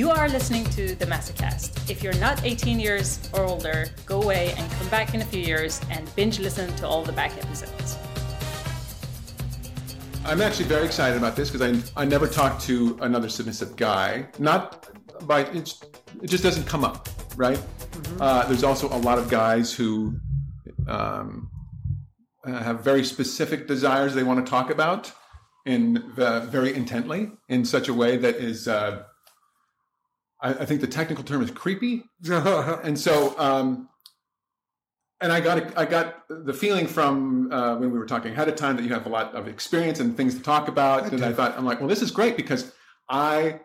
You are listening to the Masocast. If you're not 18 years or older, go away and come back in a few years and binge listen to all the back episodes. I'm actually very excited about this because I, I never talked to another submissive guy. Not by it's, it just doesn't come up, right? Uh, there's also a lot of guys who um, have very specific desires they want to talk about in uh, very intently in such a way that is. Uh, I, I think the technical term is creepy, and so um, and I got I got the feeling from uh, when we were talking ahead of time that you have a lot of experience and things to talk about. and I thought I'm like, well, this is great because I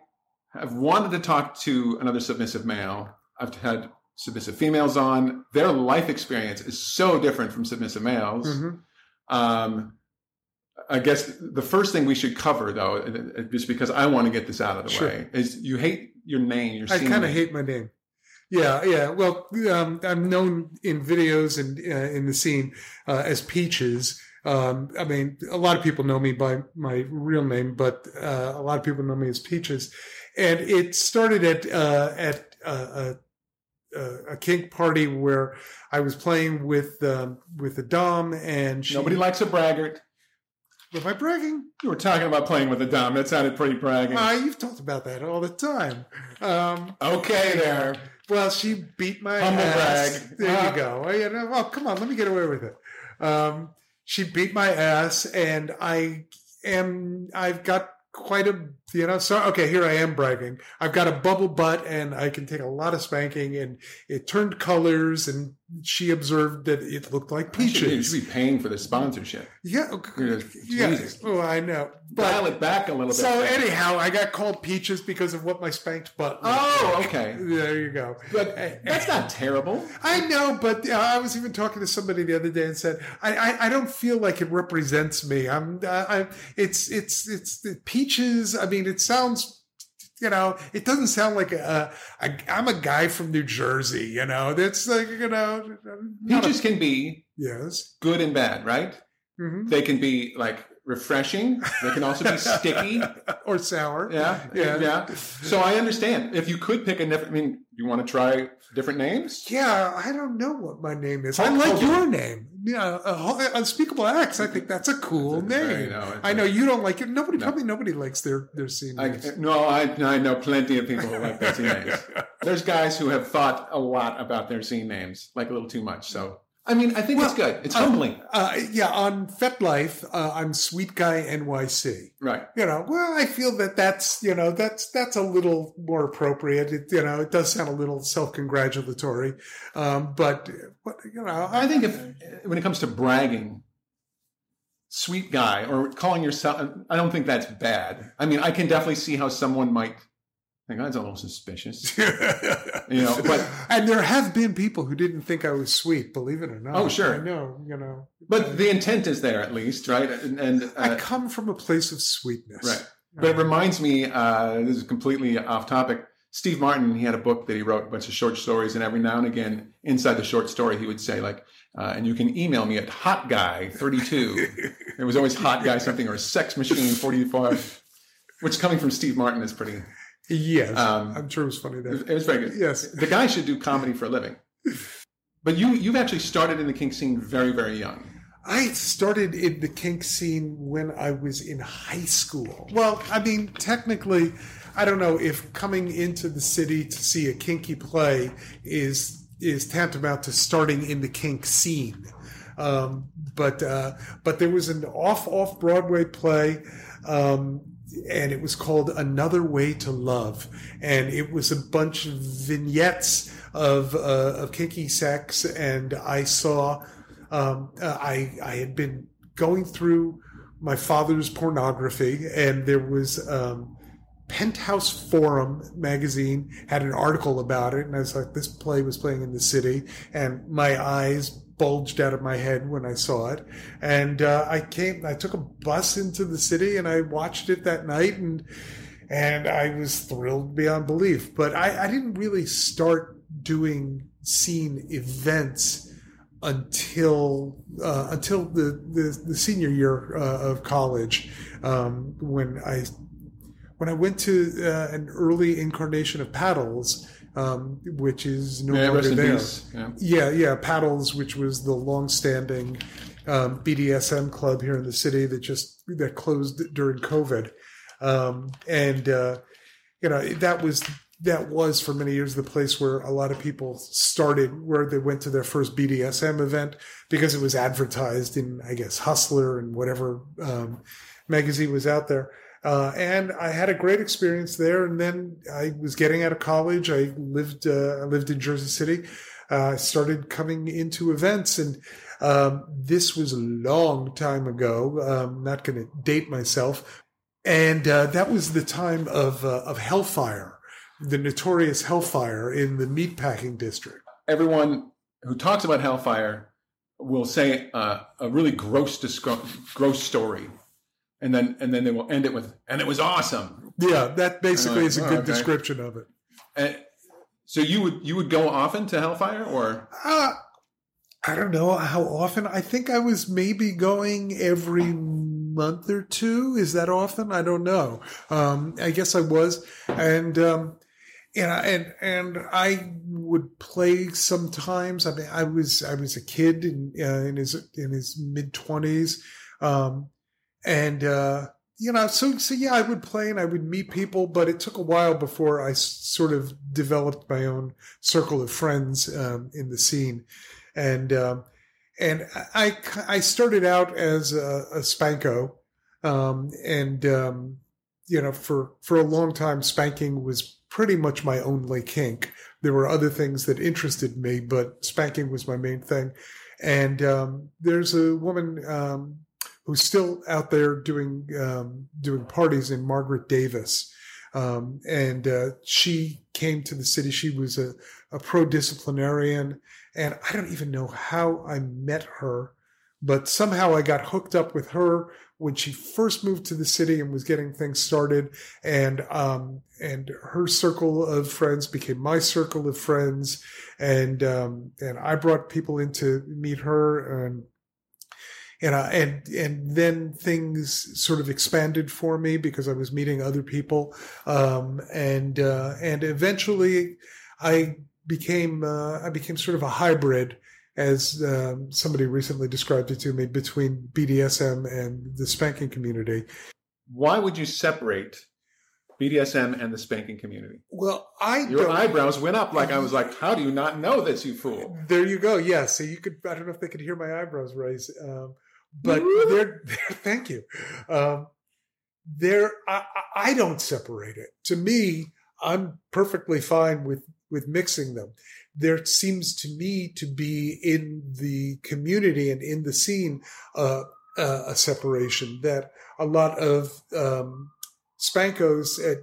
have wanted to talk to another submissive male. I've had submissive females on. Their life experience is so different from submissive males. Um, I guess the first thing we should cover, though, uh, uh, just because I want to get this out of the Sure. way, is you hate your name. Your I kind of hate my name. Yeah, yeah. Well, um, I'm known in videos and uh, in the scene uh, as Peaches. Um, I mean, a lot of people know me by my real name, but uh, a lot of people know me as Peaches. And it started at uh, at uh, a, a, a kink party where I was playing with um, with a dom, and she, Nobody likes a braggart. Am I bragging? You were talking about playing with a dom. That sounded pretty bragging. Ah, you've talked about that all the time. Um, okay, there. Well, she beat my Humble ass. brag. There Uh, you go. Oh, you know, well, come on, let me get away with it. Um, she beat my ass, and I am. I've got quite a. You know, so okay, here I am bragging. I've got a bubble butt, and I can take a lot of spanking, and it turned colors, and she observed that it looked like You should, you should be paying for the sponsorship. Yeah, okay. yeah. Oh, I know. Dial But it back a little bit. so anyhow, I got called peaches because of what my spanked butt. Oh, like. okay. There you go. But that's not terrible. I know, but uh, I was even talking to somebody the other day and said, I, I, I don't feel like it represents me. I'm, uh, I, it's, it's, it's the peaches. I mean, it sounds, you know, it doesn't sound like a, a I'm a guy from New Jersey, you know, that's like, you know, not a- can be yes. good and bad, right? hmm They can be like refreshing. They can also be sticky. or sour. Yeah, Yeah. yeah. So I understand. If you could pick a different, I mean, you want to try different names? Yeah, I don't know what my name is. I Hulk like Hogan. your name. Yeah, uh, Unspeakable Acts. I think that's a cool a- name. I know, I a- know you don't like it. Nobody, No. probably nobody likes their their scene I, names. no, I, I know plenty of people who like their scene names. There's guys who have thought a lot about their scene names, like a little too much. So, I mean, I think it's good. It's uh, humbling, Uh, yeah, on FetLife, uh, I'm Sweet Guy NYC. right? You know, well, I feel that that's you know that's that's a little more appropriate. It, you know, it does sound a little self-congratulatory, um, but but you know, I think if when it comes to bragging, sweet guy or calling yourself, I don't think that's bad. I mean, I can definitely see how someone might think that's a little suspicious. You know, but- and there have been people who didn't think I was sweet, believe it or not. Oh, sure. I know, you know, But the intent is there at least, right? And, and I uh, come from a place of sweetness. right. But it reminds me, uh, this is completely off topic. Steve Martin, he had a book that he wrote a bunch of short stories, and every now and again, inside the short story, he would say like, uh, "And you can email me at hotguy32." it was always hot guy something or sex machine 45, which coming from Steve Martin is pretty. Yes, Um, I'm sure it was funny there. it was very good. Yes. the guy should do comedy for a living. But you you've actually started in the kink scene very very young. I started in the kink scene when I was in high school. Well, I mean, technically, I don't know if coming into the city to see a kinky play is is tantamount to starting in the kink scene. Um, but uh, but there was an off off Broadway play. Um, and it was called Another Way to Love, and it was a bunch of vignettes of uh, of kinky sex, and I saw um, uh, I I had been going through my father's pornography, and there was um, Penthouse Forum magazine had an article about it, and I was like, this play was playing in the city, and my eyes bulged out of my head when I saw it, and uh, I came, I took a bus into the city, and I watched it that night, and and I was thrilled beyond belief. But I, I didn't really start doing scene events until uh, until the, the the senior year uh, of college um, when I when I went to uh, an early incarnation of Paddles, um, which is no Yeah, longer there. Yeah. Yeah, yeah, Paddles, which was the long-standing um, BDSM club here in the city that just that closed during COVID, um, and uh, you know that was that was for many years the place where a lot of people started, where they went to their first BDSM event because it was advertised in, I guess, Hustler and whatever um, magazine was out there. Uh, and I had a great experience there. And then I was getting out of college. I lived uh, lived in Jersey City. Uh, started coming into events, and um, this was a long time ago. I'm not going to date myself, and uh, that was the time of uh, of Hellfire, the notorious Hellfire in the meatpacking district. Everyone who talks about Hellfire will say uh, a really gross, gross story, and then and then they will end it with, "And it was awesome." Yeah, that basically Oh, is a oh, good okay. description of it. And so you would you would go often to Hellfire, or Uh, I don't know how often. I think I was maybe going every month or two. Is that often? I don't know. Um, I guess I was, and um, and I, and and I would play sometimes. I mean, I was I was a kid in uh, in his in his mid twenties, um, and uh, you know, so so yeah, I would play and I would meet people, but it took a while before I sort of developed my own circle of friends um, in the scene, and um, and I I started out as a, a spanko, um, and um, you know, for for a long time, spanking was pretty much my only kink. There were other things that interested me, but spanking was my main thing. And um, there's a woman um, who's still out there doing um, doing parties in Margaret Davis, um, and uh, she came to the city. She was a, a pro disciplinarian, and I don't even know how I met her, but somehow I got hooked up with her when she first moved to the city and was getting things started, and um, and her circle of friends became my circle of friends, and um, and I brought people in to meet her and and uh, and and then things sort of expanded for me because I was meeting other people, um, and uh, and eventually I became uh, I became sort of a hybrid, as um, somebody recently described it to me, between BDSM and the spanking community. why would you separate BDSM and the spanking community? Well, I Your eyebrows went up like I was like, "How do you not know this, you fool?" There you go. Yeah. So you could. I don't know if they could hear my eyebrows raise, um, but they're, they're. Thank you. Um, there. I, I don't separate it. To me, I'm perfectly fine with with mixing them. There seems to me to be in the community and in the scene uh, uh, a separation that a lot of um, spankos at,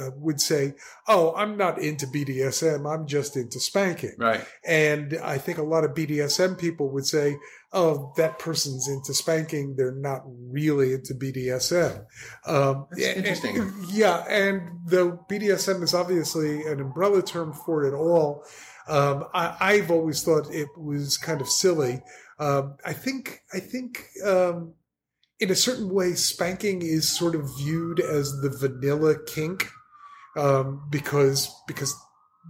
uh, would say, "Oh, I'm not into BDSM. I'm just into spanking." Right. And I think a lot of BDSM people would say, oh, that person's into spanking. They're not really into BDSM. Um, That's and- interesting. yeah. And though BDSM is obviously an umbrella term for it all, um, I, I've always thought it was kind of silly. Um, I think, I think, um, in a certain way, spanking is sort of viewed as the vanilla kink, um, because, because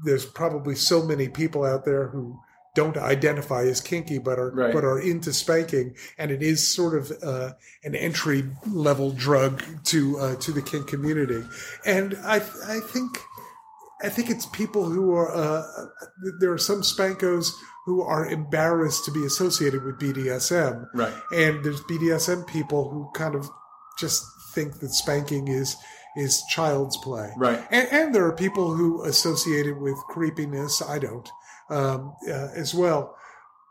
there's probably so many people out there who don't identify as kinky but are Right. but are into spanking and it is sort of uh, an entry level drug to uh, to the kink community and i i think i think it's people who are uh, there are some spankos who are embarrassed to be associated with BDSM Right. and there's BDSM people who kind of just think that spanking is is child's play Right. and, and there are people who associate it with creepiness. I don't, um, uh, as well.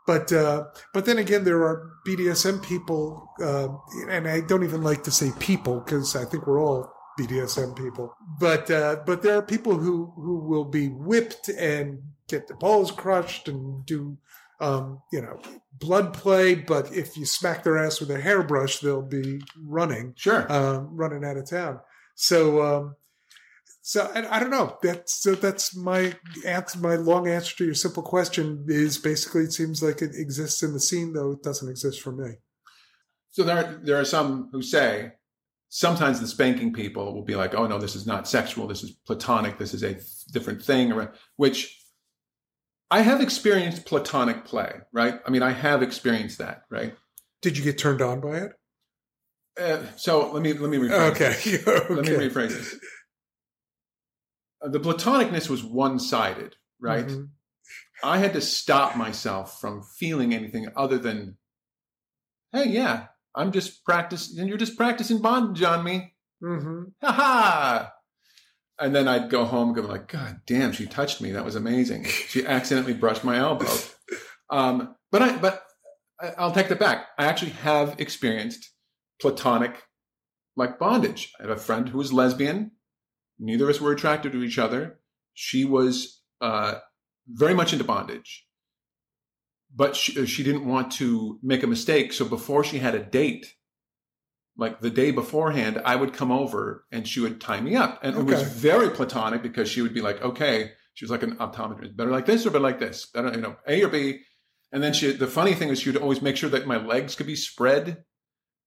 But uh, but then again, there are BDSM people, uh, and I don't even like to say people because I think we're all BDSM people. But uh, but there are people who who will be whipped and get their balls crushed and do. Um, you know, blood play, but if you smack their ass with a hairbrush, they'll be running Sure. um, running out of town. So, um, so and I don't know. That's so that's my answer. My long answer to your simple question is basically it seems like it exists in the scene, though it doesn't exist for me. So there, are, there are some who say sometimes the spanking people will be like, "Oh no, this is not sexual. This is platonic. This is a different thing," which I have experienced platonic play, right? I mean, I have experienced that, right? Did you get turned on by it? Uh, so let me let me rephrase Okay. this. okay. Let me rephrase this. Uh, The platonicness was one sided, right? Mhm. I had to stop myself from feeling anything other than, hey, yeah, I'm just practicing, and you're just practicing bondage on me. Mhm. Ha ha. And then I'd go home going like, God damn, she touched me. That was amazing. She accidentally brushed my elbow. Um, but I, but I'll take that back. I actually have experienced platonic like bondage. I have a friend who was lesbian. Neither of us were attracted to each other. She was uh, very much into bondage, but she, she didn't want to make a mistake. So before she had a date, like the day beforehand, I would come over and she would tie me up. And it was very platonic because she would be like, okay, she was like an optometrist, better like this or better like this, better, you know, A or B. And then she, the funny thing is she would always make sure that my legs could be spread.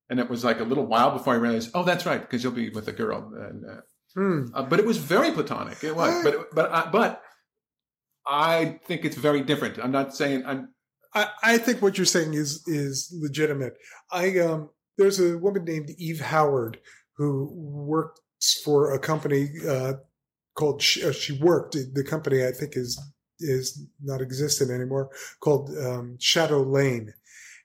And it was like a little while before I realized, oh, that's right, because you'll be with a girl. And, uh, Hmm. uh, but it was very platonic. It was, but but I, but I think it's very different. I'm not saying I'm. I, I think what you're saying is is legitimate. I um there's a woman named Eve Howard who works for a company uh, called she, uh, she worked the company I think is is not existent anymore called um, Shadow Lane,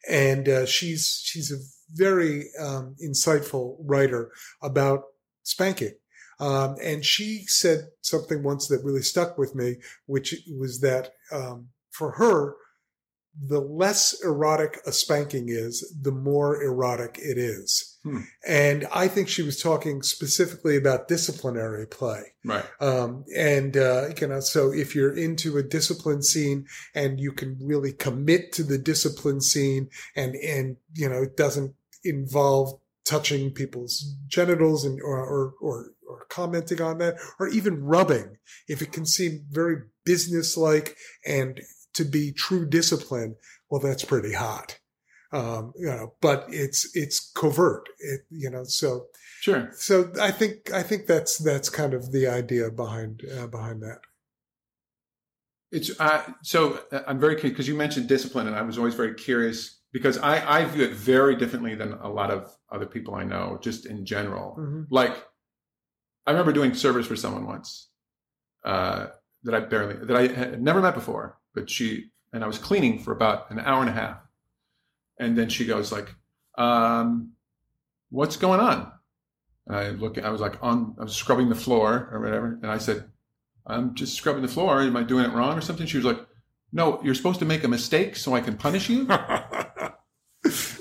and uh, she's she's a very um, insightful writer about spanking. Um, and she said something once that really stuck with me, which was that um, for her, the less erotic a spanking is, the more erotic it is. Hmm. And I think she was talking specifically about disciplinary play. Right. Um, and, uh, you know, so if you're into a discipline scene and you can really commit to the discipline scene and, and, you know, it doesn't involve touching people's genitals and, or, or, or, or commenting on that, or even rubbing, if it can seem very businesslike and to be true discipline, well, that's pretty hot. Um, you know, but it's, it's covert. It, you know, so, Sure. so I think I think that's that's kind of the idea behind uh, behind that. It's uh, so uh, I'm very curious because you mentioned discipline, and I was always very curious because I I view it very differently than a lot of other people I know, just in general. Mhm. Like, I remember doing service for someone once uh, that I barely that I had never met before, but she and I was cleaning for about an hour and a half, and then she goes like, um, "What's going on?" And I look, I was like on, I was scrubbing the floor or whatever, and I said, "I'm just scrubbing the floor. Am I doing it wrong or something?" She was like, "No, you're supposed to make a mistake so I can punish you."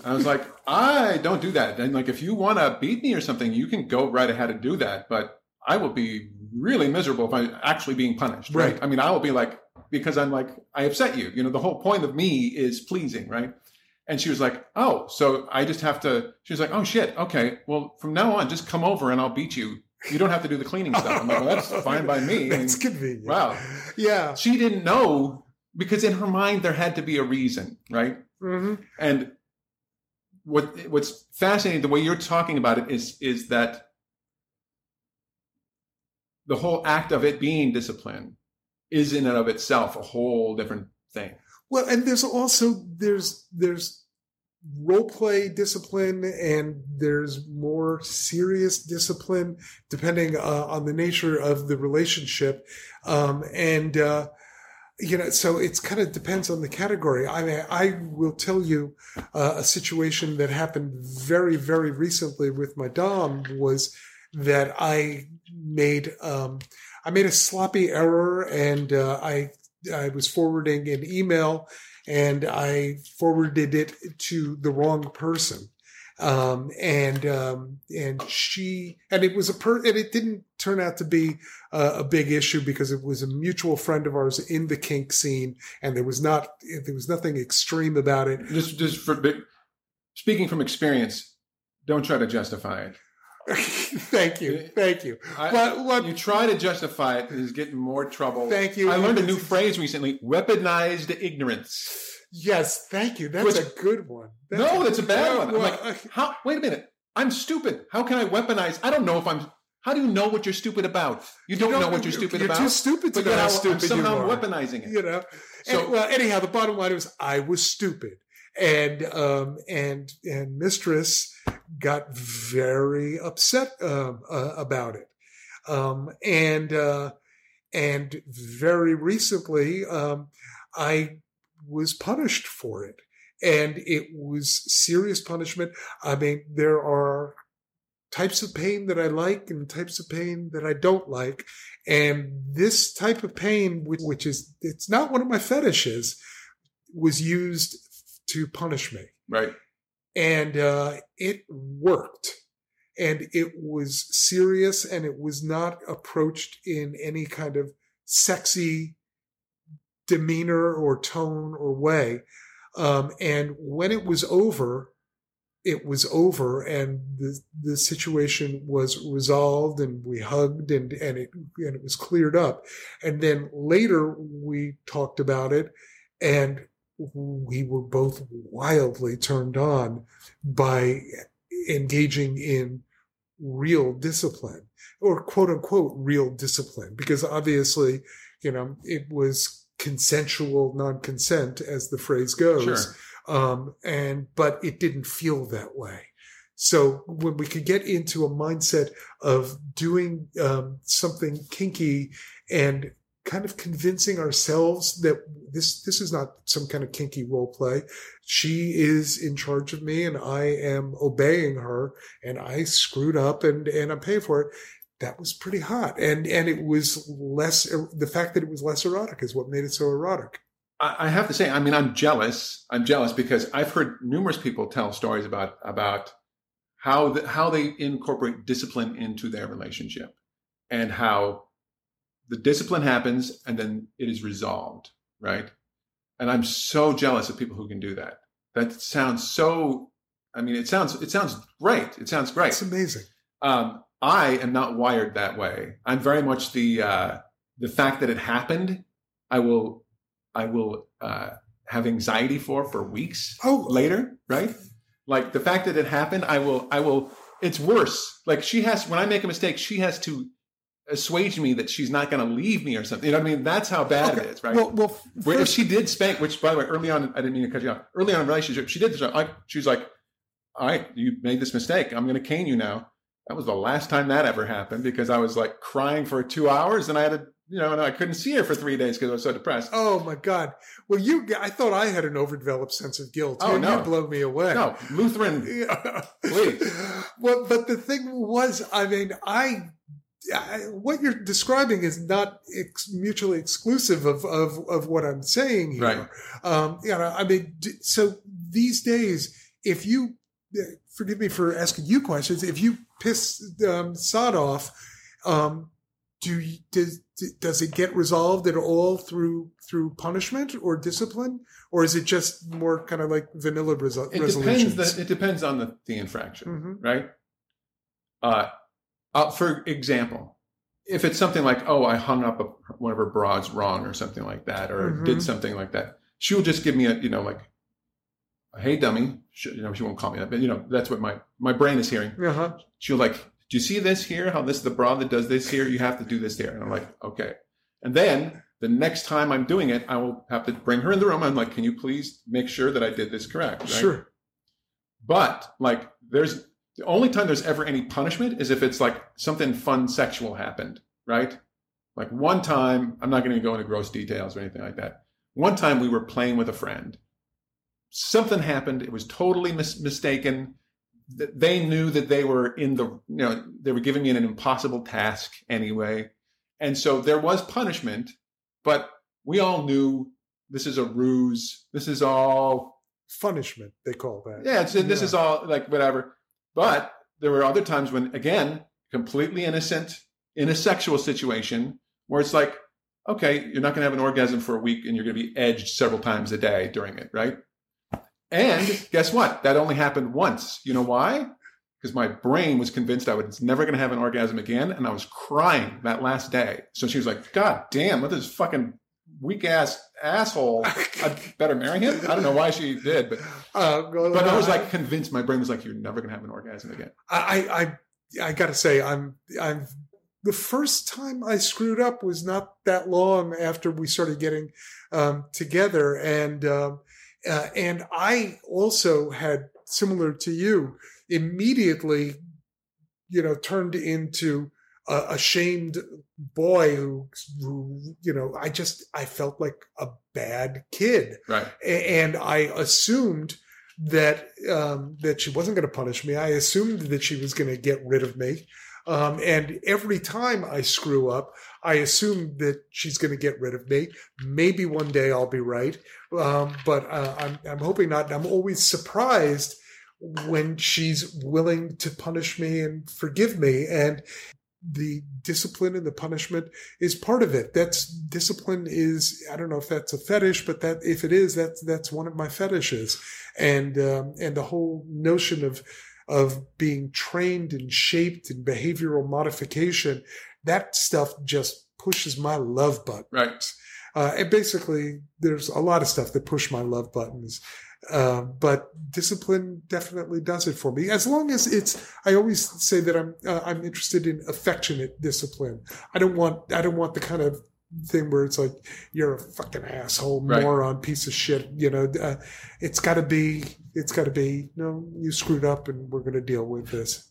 I was like, I don't do that. And like, if you want to beat me or something, you can go right ahead and do that. But I will be really miserable if I'm actually being punished. Right. Right. I mean, I will be like, because I'm like, I upset you. You know, the whole point of me is pleasing. Right. And she was like, oh, so I just have to, she was like, oh shit. Okay. Well, from now on, just come over and I'll beat you. You don't have to do the cleaning stuff. I'm like, well, that's fine by me. That's And convenient. wow. Yeah. She didn't know because in her mind, there had to be a reason. Right. hmm And what what's fascinating, the way you're talking about it is is that the whole act of it being discipline is in and of itself a whole different thing. Well, and there's also there's there's role play discipline and there's more serious discipline depending uh, on the nature of the relationship um, and uh, you know so it's kind of depends on the category i mean i will tell you uh, a situation that happened very very recently with my dom was that i made um, i made a sloppy error and uh, i i was forwarding an email and I forwarded it to the wrong person. Um, and, um, and she, and it was a per, and it didn't turn out to be a, big issue because it was a mutual friend of ours in the kink scene and there was not, there was nothing extreme about it. Just just for speaking from experience, don't try to justify it. thank you. Thank you. I, But what, you try to justify it is getting more trouble. Thank you. I learned a new phrase recently: weaponized ignorance. yes, thank you. That's Which- a good one. no, that's a bad one. I'm like, how? Wait a minute. I'm stupid. How can I weaponize? I don't know if I'm. How do you know what you're stupid about? You don't, know what you're stupid about. you're too stupid to know how I'm stupid you somehow are. weaponizing it. you know. So- And, well, anyhow, the bottom line was I was stupid, and um, and and mistress got very upset um, uh, about it, um, and uh, and very recently um, I was punished for it, and it was serious punishment. I mean, there are types of pain that I like and types of pain that I don't like. And this type of pain, which, which is, it's not one of my fetishes, was used to punish me. Right. And uh, it worked. And it was serious and it was not approached in any kind of sexy demeanor or tone or way. Um, and when it was over, it was over and the the situation was resolved and we hugged and and it and it was cleared up and then later we talked about it and we were both wildly turned on by engaging in real discipline or quote unquote real discipline because obviously you know it was consensual non-consent as the phrase goes Sure. um, and but it didn't feel that way. So when we could get into a mindset of doing um, something kinky and kind of convincing ourselves that this this is not some kind of kinky role play. She is in charge of me, and I am obeying her, and I screwed up, and and I'm paying for it. That was pretty hot, and and it was less. The fact that it was less erotic is what made it so erotic. I, have to say, I mean, I'm jealous. I'm jealous because I've heard numerous people tell stories about about how the, how they incorporate discipline into their relationship, and how the discipline happens and then it is resolved, right? And I'm so jealous of people who can do that. That sounds so. I mean, it sounds it sounds great. It sounds great. It's amazing. Um, I am not wired that way. I'm very much the uh, the fact that it happened. I will I will uh, have anxiety for for weeks Oh, later, right? Like the fact that it happened, I will I will. It's worse. Like she has when I make a mistake, she has to assuage me that she's not going to leave me or something. You know what I mean? That's how bad it is, right? Well, well, Where if she did spank, which by the way, early on, I didn't mean to cut you off. Early on in relationship, she did this. I, she was like, "All right, you made this mistake. I'm going to cane you now." That was the last time that ever happened because I was like crying for two hours and I had to, you know, and I couldn't see her for three days because I was so depressed. Oh my God! Well, you, I thought I had an overdeveloped sense of guilt. Oh, no. you blow me away. No, Lutheran. Please. well, but the thing was, I mean, I what you're describing is not ex- mutually exclusive of, of of what I'm saying here. Right. Um, you know, I mean, so these days, if you uh, forgive me for asking you questions, if you piss um, sod off, um, do you, does does it get resolved at all through through punishment or discipline, or is it just more kind of like vanilla resol- It depends. The, it depends on the, the infraction. Mhm. right? Uh, uh, for example, if it's something like, oh, I hung up a, one of her bras wrong or something like that, or Mhm. did something like that, she will just give me a, you know, like, hey, dummy. She, you know, she won't call me that, but you know, that's what my my brain is hearing. Uh-huh. She'll like, do you see this here? How this is the bra that does this here? You have to do this there. And I'm like, okay. And then the next time I'm doing it, I will have to bring her in the room. I'm like, can you please make sure that I did this correct? right? Sure. But like, there's the only time there's ever any punishment is if it's like something fun sexual happened, right? Like one time, I'm not going to go into gross details or anything like that. One time we were playing with a friend. Something happened. It was totally mis- mistaken. Th- They knew that they were in the, you know, they were giving me an impossible task anyway. And so there was punishment, but we all knew this is a ruse. This is all Punishment, they call that. yeah, it's, this is all like whatever. But there were other times when, again, completely innocent in a sexual situation where it's like, okay, you're not going to have an orgasm for a week and you're going to be edged several times a day during it, right? And guess what? That only happened once. You know why? Because my brain was convinced I was never going to have an orgasm again. And I was crying that last day. So she was like, God damn, what this fucking weak ass asshole. I'd better marry him. I don't know why she did, but Uh, well, but I was like convinced. My brain was like, you're never gonna have an orgasm again. I, I, I gotta say, I'm, I'm. The first time I screwed up was not that long after we started getting um, together, and um, uh, and I also had similar to you immediately, you know, turned into a, a shamed boy who, who, you know, I just I felt like a bad kid Right. and I assumed that um, that she wasn't going to punish me. I assumed that she was going to get rid of me. Um, and every time I screw up, I assume that she's going to get rid of me. Maybe one day I'll be right, um, but uh, I'm I'm hoping not. I'm always surprised when she's willing to punish me and forgive me and the discipline and the punishment is part of it that's discipline is i don't know if that's a fetish but that if it is that's that's one of my fetishes and um, and the whole notion of of being trained and shaped in behavioral modification that stuff just pushes my love button Right. uh, and basically, there's a lot of stuff that push my love buttons. Uh, but discipline definitely does it for me. As long as it's, I always say that I'm uh, I'm interested in affectionate discipline. I don't want I don't want the kind of thing where it's like you're a fucking asshole, Right. moron, piece of shit. You know, uh, it's got to be it's got to be no, you screwed up, and we're going to deal with this.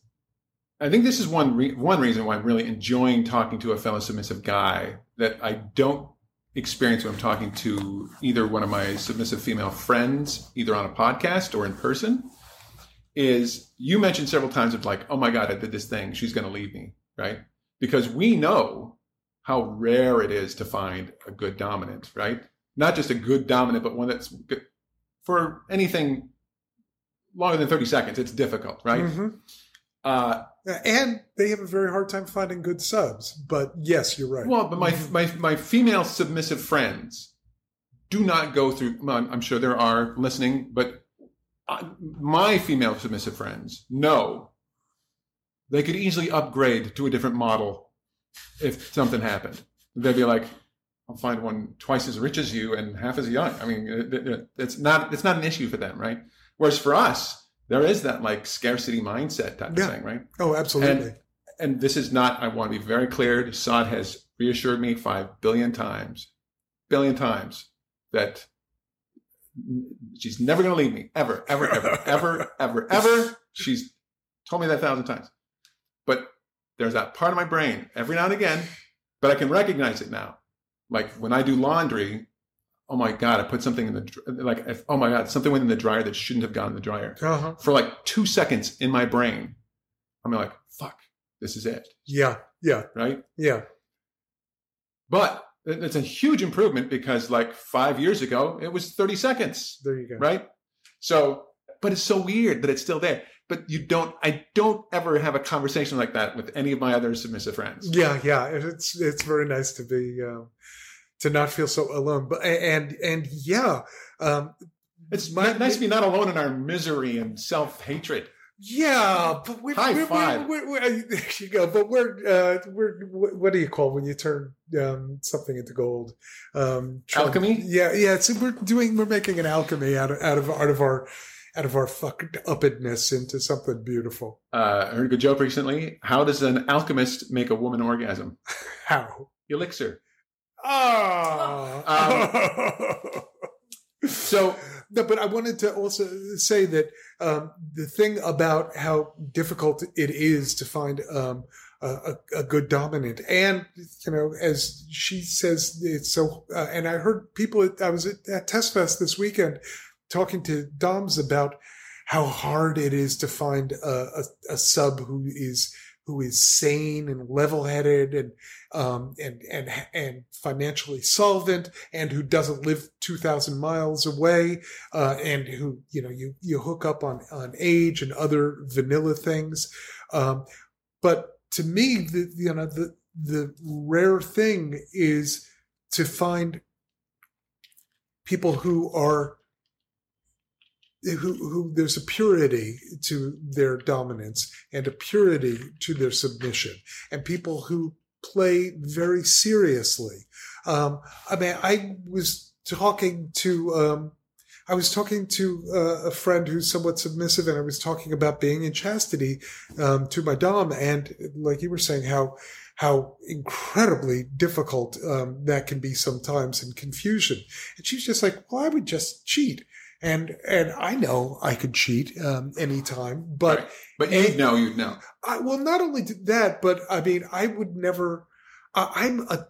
I think this is one re- one reason why I'm really enjoying talking to a fellow submissive guy that I don't experience when I'm talking to either one of my submissive female friends, either on a podcast or in person. Is you mentioned several times of like, oh my god, I did this thing, she's going to leave me, right? Because we know how rare it is to find a good dominant, right? Not just a good dominant, but one that's good for anything longer than 30 seconds. It's difficult, right? Mhm. Uh, And they have a very hard time finding good subs. But yes, you're right. Well, but my my my female submissive friends do not go through. I'm sure there are listening, but uh, my female submissive friends know they could easily upgrade to a different model if something happened. They'd be like, "I'll find one twice as rich as you and half as young." I mean, it- it- it's not it's not an issue for them, right? Whereas for us, there is that like scarcity mindset type Yeah. of thing, right? oh, absolutely. and this is not, I want to be very clear. Saad has reassured me five billion times, billion times that she's never going to leave me ever, ever, ever, ever, ever, ever. She's told me that a thousand times. But there's that part of my brain every now and again, but I can recognize it now. Like when I do laundry, oh my God, I put something in the, like, if, oh my God, something went in the dryer that shouldn't have gone in the dryer. uh-huh. For like two seconds in my brain, I'm like, fuck, this is it Yeah, yeah, right? yeah. But it's a huge improvement because like five years ago, it was 30 seconds, There you go. right? So, but it's so weird that it's still there. But you don't, I don't ever have a conversation like that with any of my other submissive friends. Yeah, yeah. It's it's very nice to be um, to not feel so alone. But and and yeah, um, It's My- nice to be not alone in our misery and self hatred. yeah. But we're, High we're, five. We're, we're, there you go. But we're uh, we're what do you call when you turn um, something into gold? Um, Alchemy? Yeah, yeah. It's we're doing we're making an alchemy out of out of out of our out of our fucked uppedness into something beautiful. Uh, I heard a good joke recently. How does an alchemist make a woman orgasm? How? Elixir. Oh. So no, but I wanted to also say that um, the thing about how difficult it is to find um, a, a, good dominant, and you know, as she says, it's so. Uh, and I heard people. At, I was at, at TES Fest this weekend talking to Doms about how hard it is to find a, a, a sub who is who is sane and level-headed and um, and and and financially solvent and who doesn't live 2000 miles away uh, and who you know you you hook up on on age and other vanilla things. Um, but to me the you know the the rare thing is to find people who are who, who there's a purity to their dominance and a purity to their submission and people who play very seriously. Um, I mean, I was talking to um, I was talking to uh, a friend who's somewhat submissive, and I was talking about being in chastity um, to my dom, and like you were saying, how how incredibly difficult um, that can be sometimes, and confusion. And she's just like, "Well, I would just cheat." And and I know I could cheat um, anytime, but Right. But you'd know, you'd know. I, well, not only did that, but I mean, I would never. Uh, I'm a,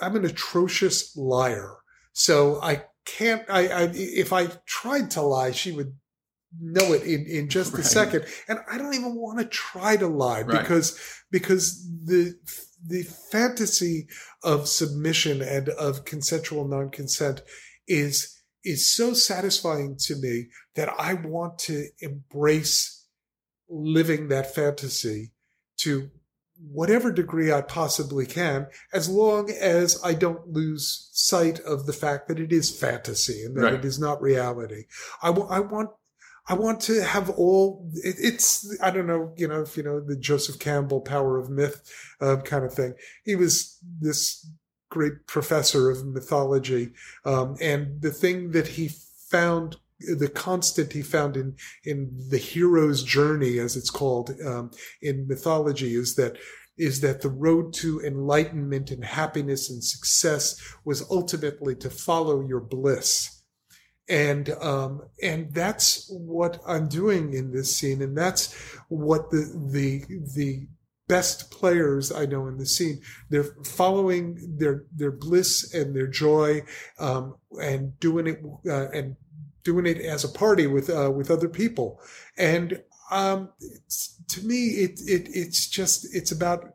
I'm an atrocious liar, so I can't. I, I if I tried to lie, she would know it in in just a second, and I don't even want to try to lie Right. because because the the fantasy of submission and of consensual non-consent is is so satisfying to me that I want to embrace living that fantasy to whatever degree I possibly can, as long as I don't lose sight of the fact that it is fantasy and that Right. it is not reality. I wa- I want. I want to have all. It, it's I don't know, you know, if you know the Joseph Campbell Power of Myth uh, kind of thing. He was this great professor of mythology, um, and the thing that he found, the constant he found in in the hero's journey, as it's called um, in mythology, is that is that the road to enlightenment and happiness and success was ultimately to follow your bliss. And um, and that's what I'm doing in this scene, and that's what the the the best players I know in the scene they're following their their bliss and their joy, um, and doing it uh, and doing it as a party with uh, with other people, and um, to me it it it's just it's about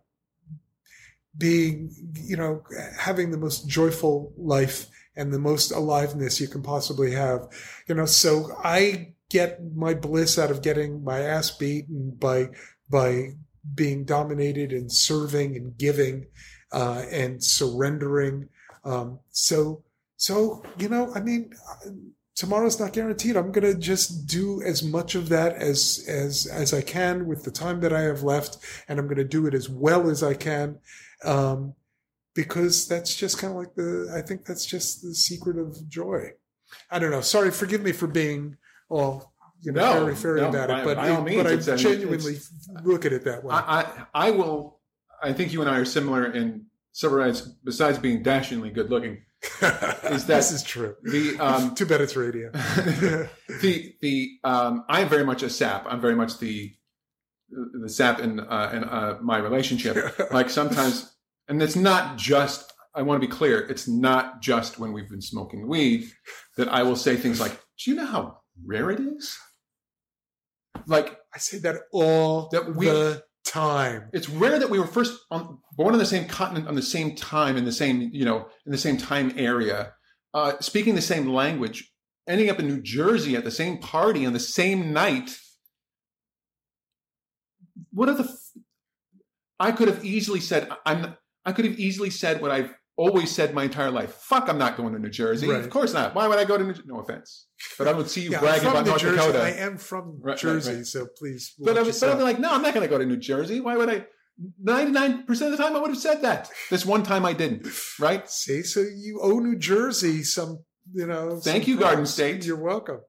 being you know having the most joyful life and the most aliveness you can possibly have. You know, so I get my bliss out of getting my ass beaten by by being dominated and serving and giving uh, and surrendering. Um, so so you know, I mean. Tomorrow's not guaranteed. I'm gonna just do as much of that as as as I can with the time that I have left, and I'm gonna do it as well as I can. Um, because that's just kind of like the i think that's just the secret of joy i don't know sorry forgive me for being all you know No, fairy fairy no, about by- it but, by all it- means, but i it's- I mean, genuinely look at it that way I, I, I will. I think you and I are similar in several ways. Besides being dashingly good looking, is that- this is true the um, too bad it's radio the the um, I'm very much a sap. I'm very much the the sap in uh, in uh, my relationship. Like sometimes, and it's not just. I want to be clear. It's not just when we've been smoking weed that I will say things like, "Do you know how rare it is?" Like i say that all That we- the time. It's rare that we were first on, born on the same continent on the same time in the same you know in the same time area uh, speaking the same language ending up in new jersey at the same party on the same night. What are the f- i could have easily said i'm i could have easily said what i've always said my entire life fuck i'm not going to new jersey Right. of course not why would i go to new Jersey? no offense but i would see you yeah, I'm bragging about New north Jersey. dakota i am from Right, jersey right. so please but I was, but I'd be like, no, I'm not going to go to New Jersey. Why would I? 99% of the time I would have said that. This one time I didn't, right? see so you owe new jersey some you know Thank you, Garden. State. you're welcome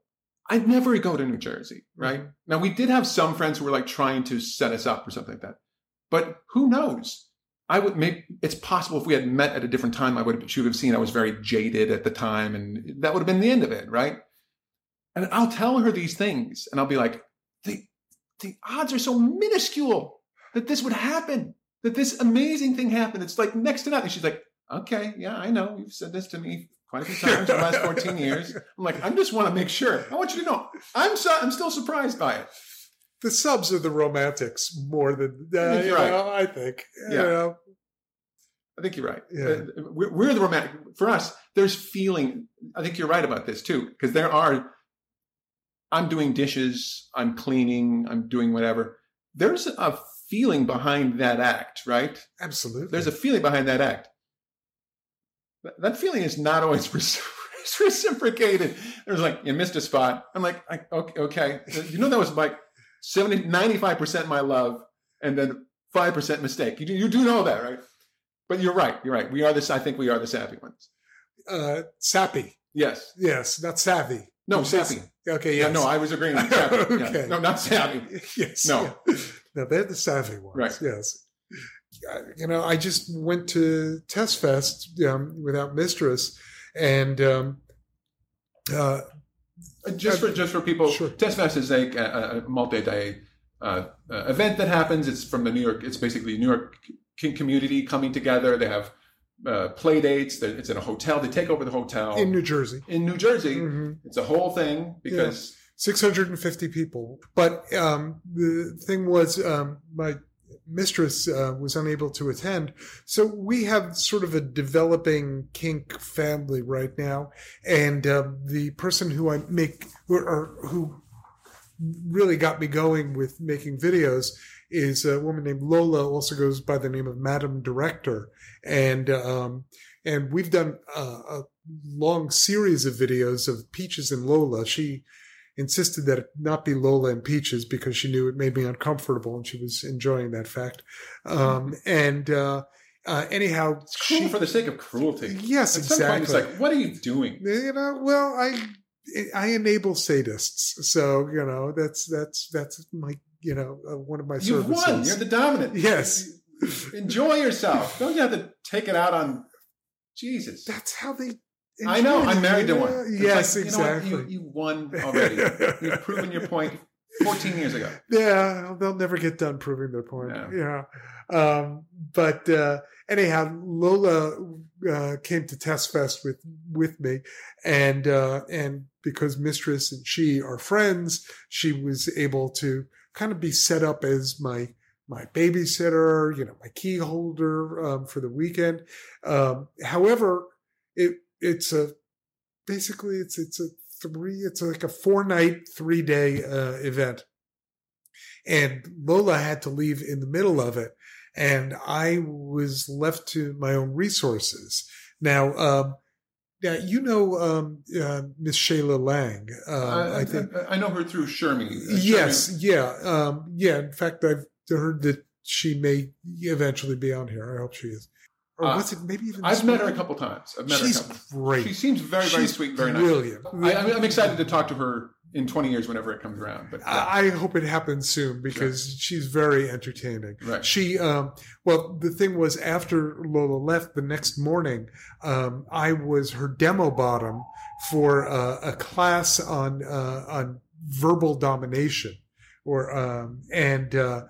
I'd never go to New Jersey, mm-hmm. right? Now, we did have some friends who were like trying to set us up or something like that. But who knows? I would maybe it's possible if we had met at a different time, I would have, she would have seen I was very jaded at the time, and that would have been the end of it, right? And I'll tell her these things, and I'll be like, the the odds are so minuscule that this would happen, that this amazing thing happened. It's like next to nothing. She's like, okay, yeah, I know. You've said this to me quite a few times in the last 14 years. I'm like, I just want to make sure. I want you to know, I'm so, I'm still surprised by it. The subs are the romantics more than uh, I think you you're right. know, I think. You Yeah. know, I think you're right. Yeah. We're, we're the romantic. For us, there's feeling. I think you're right about this too, because there are. I'm doing dishes. I'm cleaning. I'm doing whatever. There's a feeling behind that act, right? absolutely. There's a feeling behind that act. That- That feeling is not always reciprocated. There's like, you missed a spot. I'm like, I, okay, okay. You know, that was like 70, 95% my love and then 5% mistake. You do, you do know that, right? But you're right. You're right. We are this. I think we are the savvy ones. Uh, sappy. Yes. Yes, not savvy. No, savvy. Okay, Yeah. No, I was agreeing with. Yeah. Okay. No, not savvy. yes. No. yeah. No, they're the savvy ones. Right. Yes. Uh, You know, I just went to TES Fest um, without Mistress, and um, uh, Just for just for people, Sure. TES Fest is like a, a multi-day uh, uh, event that happens. It's from the New York. It's basically New York community coming together. They have uh, play dates. It's in a hotel. They take over the hotel in New Jersey, in New Jersey. Mhm. It's a whole thing because 650 people. But um, the thing was, um, my mistress uh, was unable to attend. So we have sort of a developing kink family right now. And uh, the person who I make, or, or who really got me going with making videos is a woman named Lola, also goes by the name of Madam Director. And, um, and we've done uh, a long series of videos of Peaches and Lola. She insisted that it not be Lola and Peaches because she knew it made me uncomfortable and she was enjoying that fact. Um, and, uh, uh, anyhow, she, for the sake of cruelty. yes, At some point, exactly. it's like, what are you doing? you know, well, I, I enable sadists. So, you know, that's, that's, that's my, you know, uh, one of my You've services. won. You're the dominant. Yes. Enjoy yourself. Don't you have to take it out on Jesus? That's how they. I know. I'm married to one. It's Yes, like, you exactly. You, you won already. You've proven your point 14 years ago. Yeah, they'll never get done proving their point. No. Yeah. Um, but uh, anyhow, Lola uh, came to TES Fest with with me, and uh, and because Mistress and she are friends, she was able to kind of be set up as my my babysitter, you know, my key holder um, for the weekend. Um, however, it it's a basically it's it's a three it's like a four night three day uh, event and Lola had to leave in the middle of it, and I was left to my own resources. Now, um, now you know um, uh, Miss Shayla Lang. Uh, I, I think I, know her through Shermie. Uh, yes, yeah, um, yeah. In fact, I've heard that she may eventually be on here. I hope she is. Or Uh, was it maybe even? I've met her a couple times. I've met She's her a couple. great. She seems very, very She's sweet, very nice. brilliant. I, I'm, I'm excited to talk to her in 20 years whenever it comes around. But yeah. I I hope it happens soon because she's very entertaining. Right. She, um, well, the thing was after Lola left the next morning, um, I was her demo bottom for uh, a class on uh, on verbal domination, or um, and uh,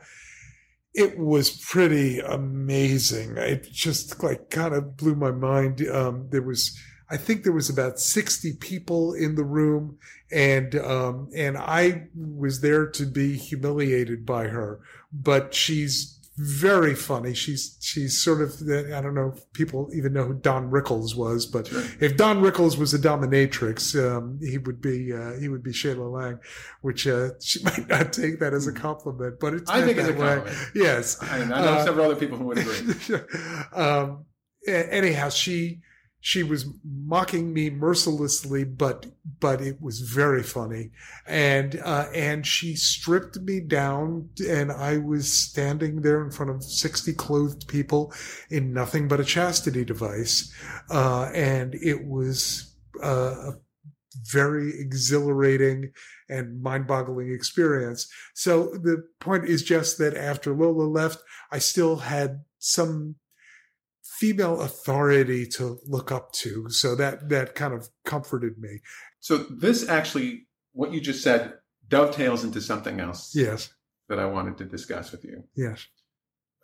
it was pretty amazing. It just like kind of blew my mind. Um, there was. I think there was about 60 people in the room and um, and I was there to be humiliated by her, but she's very funny. She's she's sort of I don't know if people even know who Don Rickles was, but if Don Rickles was a dominatrix, um, he would be uh, he would be Shayla Lang, which uh, she might not take that as a compliment, but it's Hmm. I think it's a way. compliment. Yes, I, I know Uh, several other people who would agree. um, anyhow, she she was mocking me mercilessly, but but it was very funny, and uh, and she stripped me down, and I was standing there in front of sixty clothed people in nothing but a chastity device, uh, and it was uh, a very exhilarating and mind-boggling experience. So the point is just that after Lola left, I still had some female authority to look up to. So that that kind of comforted me. So this actually, what you just said, dovetails into something else Yes. that I wanted to discuss with you. Yes.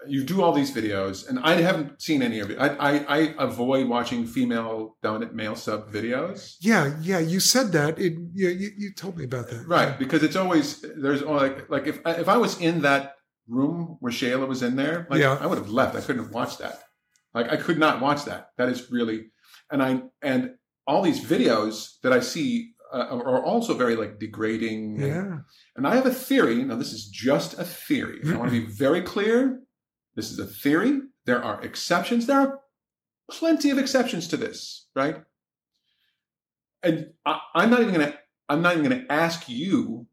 You do all these videos, and I haven't seen any of it. I, I, I avoid watching female dominant male sub videos. Yeah, yeah, you said that. It, you, you you told me about that. Right, because it's always there's like like if if I was in that room where Shayla was in there, like Yeah. I would have left. I couldn't have watched that. Like I could not watch that. That is really, and I and all these videos that I see uh, are also very like degrading. and- Yeah. And I have a theory. Now this is just a theory. I want to be very clear. This is a theory. There are exceptions. There are plenty of exceptions to this, right? And I, I'm not even gonna. I'm not even gonna ask you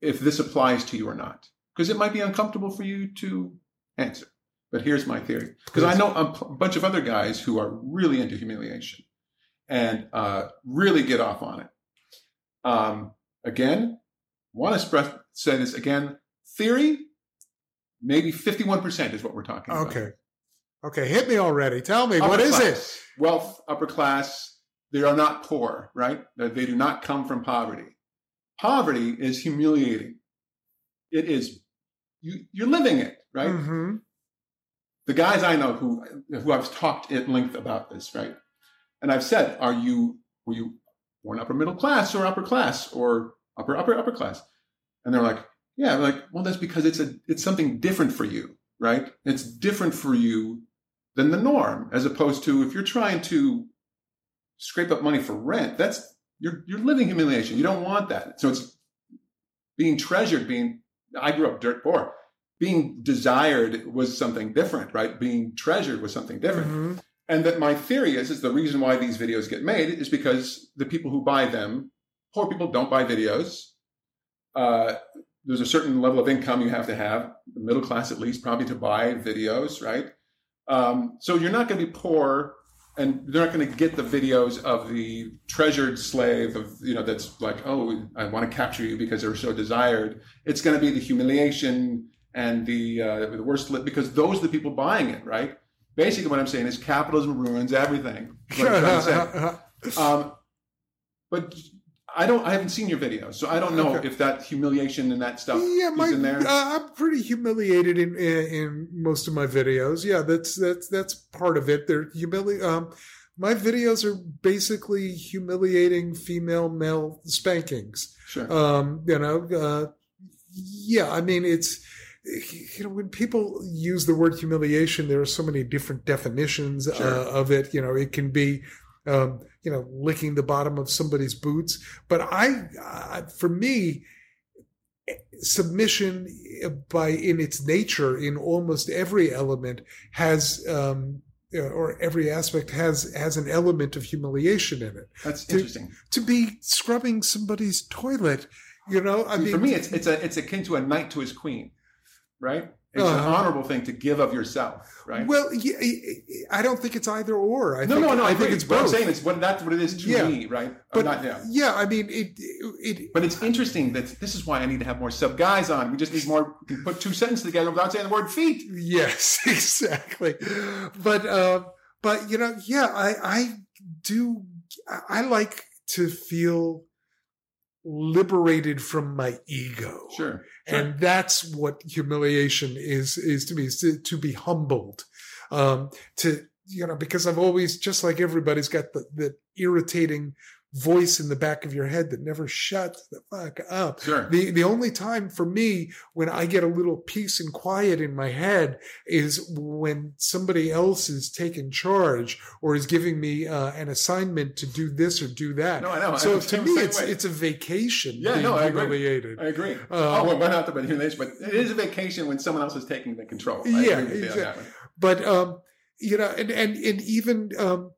if this applies to you or not, because it might be uncomfortable for you to answer. But here's my theory because I know a bunch of other guys who are really into humiliation and uh, really get off on it. Um, again, want to express, say this again. Theory, maybe 51% is what we're talking about. Okay. Okay, hit me already. Tell me, Upper what is class. it? Wealth, upper class. They are not poor, right? They they do not come from poverty. Poverty is humiliating. It is you. You're living it, right? hmm The guys I know who who I've talked at length about this, right? And I've said, "Are you were you born upper middle class or upper class or upper upper upper class?" And they're like, "Yeah." I'm like, "Well, that's because it's a it's something different for you, right? It's different for you than the norm, as opposed to if you're trying to scrape up money for rent, that's you're you're living humiliation. You don't want that. So it's being treasured. Being I grew up dirt poor. Being desired was something different, right? Being treasured was something different. hmm And that my theory is is the reason why these videos get made is because the people who buy them, poor people don't buy videos. Uh, there's a certain level of income you have to have, the middle class at least, probably to buy videos, right? Um, so you're not going to be poor, and they're not going to get the videos of the treasured slave of you know that's like, oh, I want to capture you because they're so desired. It's going to be the humiliation and the uh, the worst li- because those are the people buying it, right? Basically, what I'm saying is capitalism ruins everything. is what I'm trying to say. Um, but I don't. I haven't seen your videos, so I don't know Okay. if that humiliation and that stuff yeah, my, is in there. Uh, I'm pretty humiliated in, in in most of my videos. Yeah, that's that's that's part of it. They're humili- um My videos are basically humiliating female male spankings. sure. Um, you know, uh, yeah, I mean, it's, you know, when people use the word humiliation, there are so many different definitions Sure. uh, of it. You know, it can be, um, you know, licking the bottom of somebody's boots. But I, uh, for me, submission by in its nature in almost every element has um uh, or every aspect has has an element of humiliation in it That's to- interesting. to be scrubbing somebody's toilet you know i mean for me, it's it's a it's akin to a knight to his queen, right? It's an Uh-huh. honorable thing to give of yourself, right? well yeah, i don't think it's either or i no, think, no, no. i agree. think it's What I'm both saying it's what that's what it is to Yeah. me, right? But not, yeah. yeah i mean it it But it's interesting that this is why I need to have more sub guys on. We just need more. Put two sentences together without saying the word feet. Yes, exactly. But um, but you know, yeah, I I do. I- I like to feel liberated from my ego, Sure. And that's what humiliation is is to me is to, to be humbled, um, to you know, because I've always just like everybody's got the the irritating voice in the back of your head that never shuts the fuck up. Sure. The the only time for me when I get a little peace and quiet in my head is when somebody else is taking charge or is giving me uh, an assignment to do this or do that. No, I know. So I'm to me, it's way. it's a vacation. Yeah, no, I agree. humiliated. I agree. Uh, oh, well, not the humiliation, but it is a vacation when someone else is taking the control. I Yeah, agree with you on that exactly. but um, you know, and and and even um,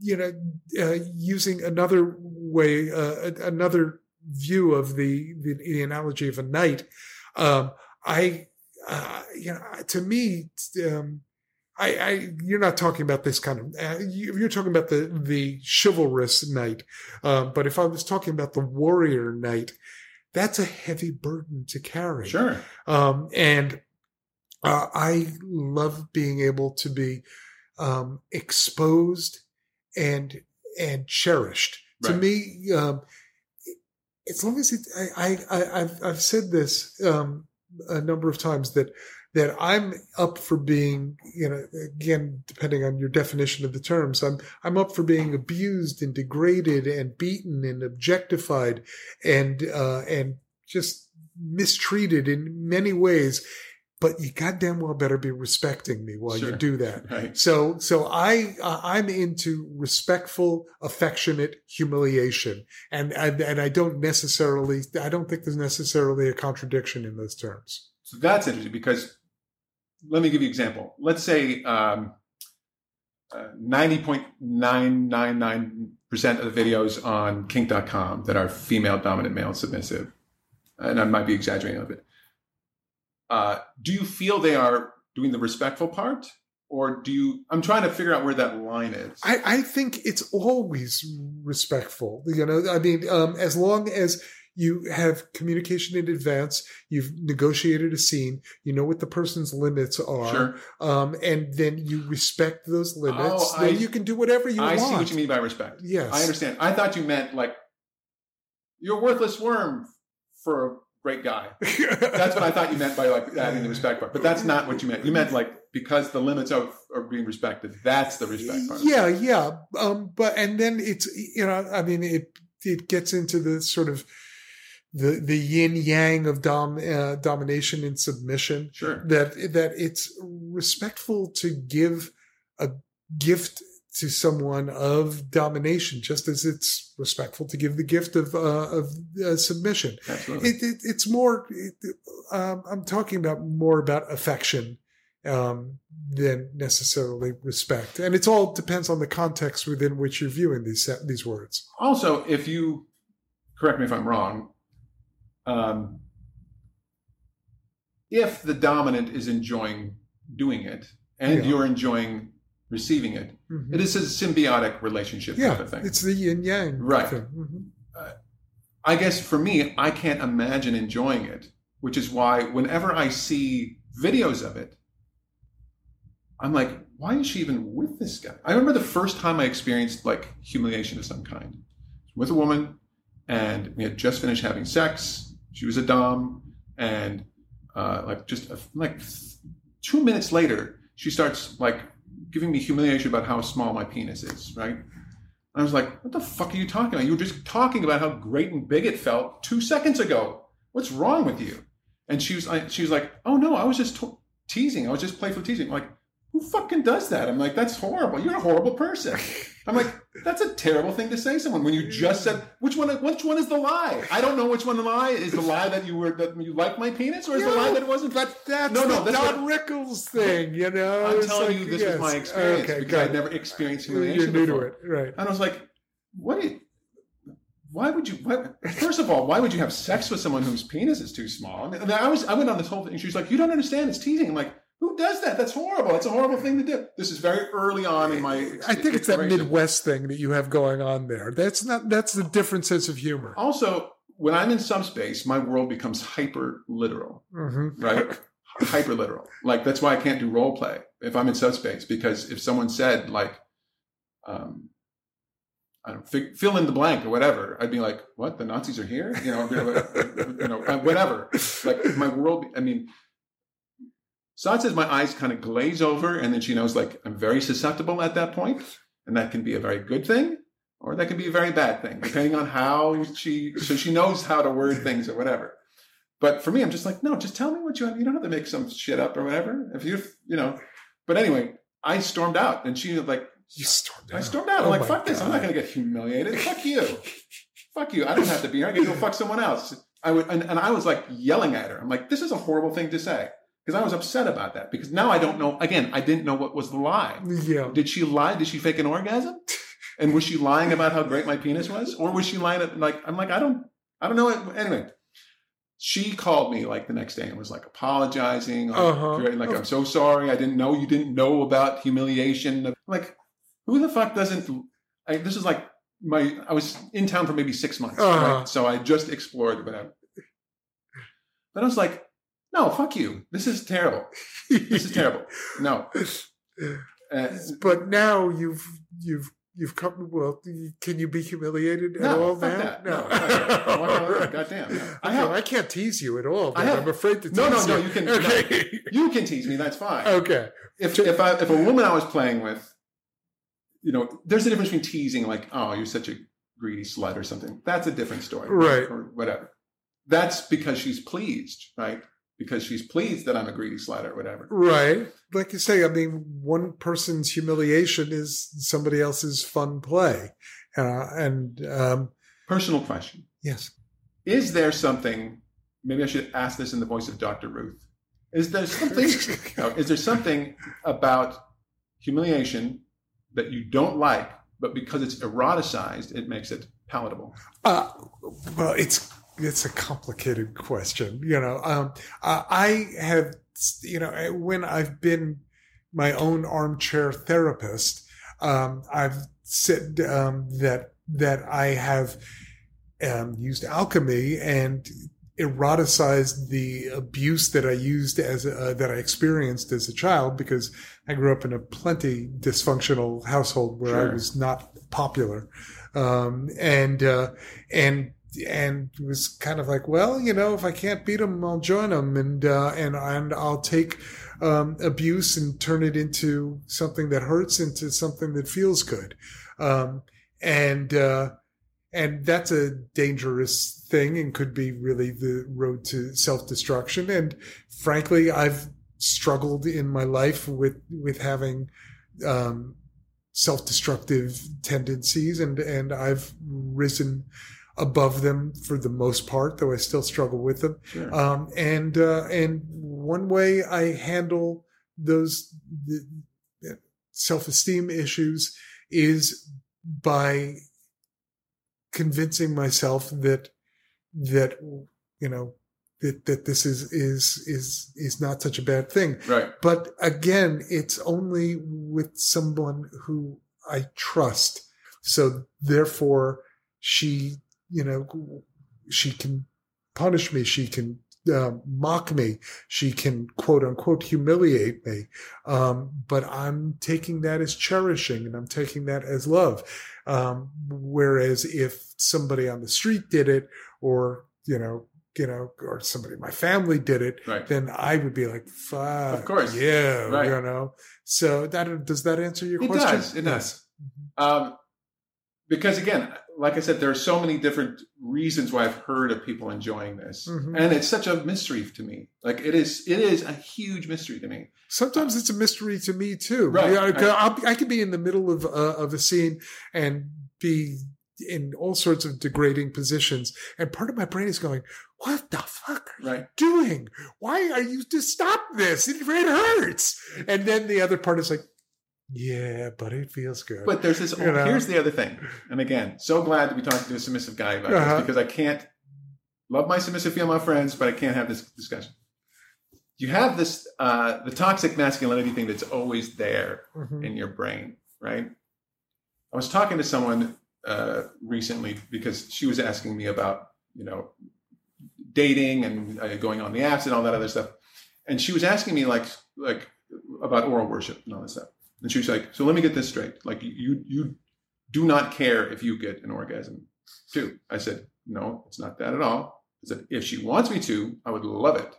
you know, uh, using another way, uh, another view of the the, the analogy of a knight, um, I, uh, you know, to me, um, I, I, you're not talking about this kind of. Uh, you, you're talking about the the chivalrous knight, um, but if I was talking about the warrior knight, that's a heavy burden to carry. Sure. Um, and uh, I love being able to be um, exposed and and cherished. To me, um, as long as it, I, I, I I've I've said this um, a number of times that that I'm up for being, you know, again, depending on your definition of the terms, I'm I'm up for being abused and degraded and beaten and objectified and uh, and just mistreated in many ways. But you goddamn well better be respecting me while you do that. Right. So, so I, uh, I'm into respectful, affectionate humiliation, and, and and I don't necessarily, I don't think there's necessarily a contradiction in those terms. So that's interesting because let me give you an example. Let's say um, uh, 90.999% of the videos on kink.com that are female dominant, male submissive, and I might be exaggerating a little bit. Uh, do you feel they are doing the respectful part, or do you? I'm trying to figure out where that line is. I, I think it's always respectful. You know, I mean, um, as long as you have communication in advance, you've negotiated a scene, you know what the person's limits are, Sure. um, and then you respect those limits. Oh, then I- you can do whatever you I want. see what you mean by respect. Yes. I understand. I thought you meant like you're a worthless worm for a great guy. That's what I thought you meant by like adding the respect part. But that's not what you meant. You meant like because the limits are, are being respected. That's the respect part. Yeah, yeah. Um, but and then it's you know, I mean, it it gets into the sort of the the yin yang of dom uh, domination and submission. Sure. That that it's respectful to give a gift to someone of domination, just as it's respectful to give the gift of uh, of uh, submission. Absolutely. It, it, it's more. It, um, I'm talking about more about affection um, than necessarily respect, and it's all depends on the context within which you're viewing these these words. also, if you correct me if I'm wrong, um, if the dominant is enjoying doing it and Yeah. you're enjoying receiving it, Mhm. it is a symbiotic relationship yeah, type of thing. it's the yin yang. Right. thing. Mhm. I guess for me, I can't imagine enjoying it, which is why whenever I see videos of it, I'm like, why is she even with this guy? I remember the first time I experienced like humiliation of some kind with a woman, and we had just finished having sex. She was a dom, and uh, like just a, like two minutes later, she starts like giving me humiliation about how small my penis is, right? I was like, what the fuck are you talking about? You were just talking about how great and big it felt two seconds ago. What's wrong with you? And she was, I, she was like, oh no, I was just teasing. I was just playful teasing. I'm like, who fucking does that? I'm like, that's horrible. You're a horrible person. I'm like, that's a terrible thing to say to someone when you just said, which one, which one is the lie? I don't know which one the lie is. The lie that you were, that you like my penis or is the lie that it wasn't? But that's No, no, the that's Don what- Rickles thing, you know. I'm telling like, you, this yes. was my experience Okay, because I'd never experienced humiliation You're new before. to it, right? And I was like, what? why would you? Why, first of all, why would you have sex with someone whose penis is too small? I mean, I, was I went on this whole thing. She was like, you don't understand. It's teasing. I'm like, who does that? That's horrible. That's a horrible thing to do. This is very early on in my. I think it's that. Midwest thing that you have going on there. That's not. That's the different sense of humor. Also, when I'm in subspace, my world becomes hyper literal. hmm right? Hyper literal. Like that's why I can't do role play if I'm in subspace because if someone said like, um, I don't fi- fill in the blank or whatever, I'd be like, what? The Nazis are here? You know, you know, whatever. Like my world. I mean, Saad says my eyes kind of glaze over, and then she knows like I'm very susceptible at that point, and that can be a very good thing. Or that can be a very bad thing, depending on how she. So she knows how to word things or whatever. But for me, I'm just like, no, just tell me what you have. You don't have to make some shit up or whatever. If you, you know. But anyway, I stormed out, and she was like, You stormed out. I stormed out. I'm Oh like, fuck this. I'm not going to get humiliated. Fuck you. fuck you. I don't have to be here. I can go fuck someone else. I would, and, and I was like yelling at her. I'm like, this is a horrible thing to say because I was upset about that because now I don't know. Again, I didn't know what was the lie. Yeah. Did she lie? Did she fake an orgasm? And was she lying about how great my penis was, or was she lying? At, like, I'm like, I don't, I don't know. Anyway, she called me like the next day and was like apologizing, like, Uh-huh. like I'm so sorry. I didn't know you didn't know about humiliation. I'm like, who the fuck doesn't? I, this is like my. I was in town for maybe six months, Uh-huh. right? so I just explored whatever. But I was like, no, fuck you. This is terrible. This is terrible. No. Uh, but now you've you've you've come. Well, can you be humiliated at No, all now? that. No, fuck that. Why- why- Goddamn. no. I have- I can't tease you at all. I have- I'm afraid to tease No, no, you. no, you can- no. Okay. You can tease me. That's fine. okay. if if I if a woman I was playing with, you know, there's a difference between teasing, like, oh, you're such a greedy slut or something. That's a different story, Right. Or whatever. That's because she's pleased, right? Because she's pleased that I'm a greedy slut or whatever. Right. Like you say, I mean, one person's humiliation is somebody else's fun play. Uh, and um, Personal question: yes. Is there something? Maybe I should ask this in the voice of Dr. Ruth. Is there something? no, is there something about humiliation that you don't like, but because it's eroticized, it makes it palatable? Uh, well, it's it's a complicated question. You know, um, I have you know, when I've been my own armchair therapist, um, I've said um, that that I have um, used alchemy and eroticized the abuse that I used as a, that I experienced as a child because I grew up in a plenty dysfunctional household where Sure. I was not popular, um, and uh, and and was kind of like, well, you know, if I can't beat them, I'll join them, and uh, and and I'll take um, abuse and turn it into something that hurts into something that feels good, um, and uh, and that's a dangerous thing and could be really the road to self destruction. And frankly, I've struggled in my life with with having um, self destructive tendencies, and and I've risen above them for the most part, though I still struggle with them. Sure. Um, and uh, and one way I handle those self esteem issues is by convincing myself that that you know that that this is is is is not such a bad thing. right. But again, it's only with someone who I trust. So therefore, she, you know, she can punish me. She can uh, mock me. She can quote unquote humiliate me. Um, but I'm taking that as cherishing and I'm taking that as love. Um, whereas if somebody on the street did it or, you know, you know, or somebody in my family did it, Right. then I would be like, fuck. Of course. Yeah. Right. You know, so that, does that answer your question? It question? does. It does. Um, because again, like I said, there are so many different reasons why I've heard of people enjoying this, Mhm. and it's such a mystery to me. Like it is, it is a huge mystery to me. Sometimes it's a mystery to me too. Right, I-. I'll- I could be in the middle of uh, of a scene and be in all sorts of degrading positions, and part of my brain is going, "What the fuck are Right. you doing? Why are you to stop this? It, it hurts." And then the other part is like, "Yeah, but it feels good." But there's this. You know? Here's the other thing, and again, so glad to be talking to a submissive guy about Uh-huh. this because I can't love my submissive female friends, but I can't have this discussion. You have this uh, the toxic masculinity thing that's always there Mhm. in your brain, right? I was talking to someone uh, recently because she was asking me about, you know, dating and uh, going on the apps and all that other stuff, and she was asking me like, like about oral worship and all that stuff, and she was like, "So let me get this straight. Like, you you do not care if you get an orgasm, too?" I said, "No, it's not that at all." I said, "If she wants me to, I would love it.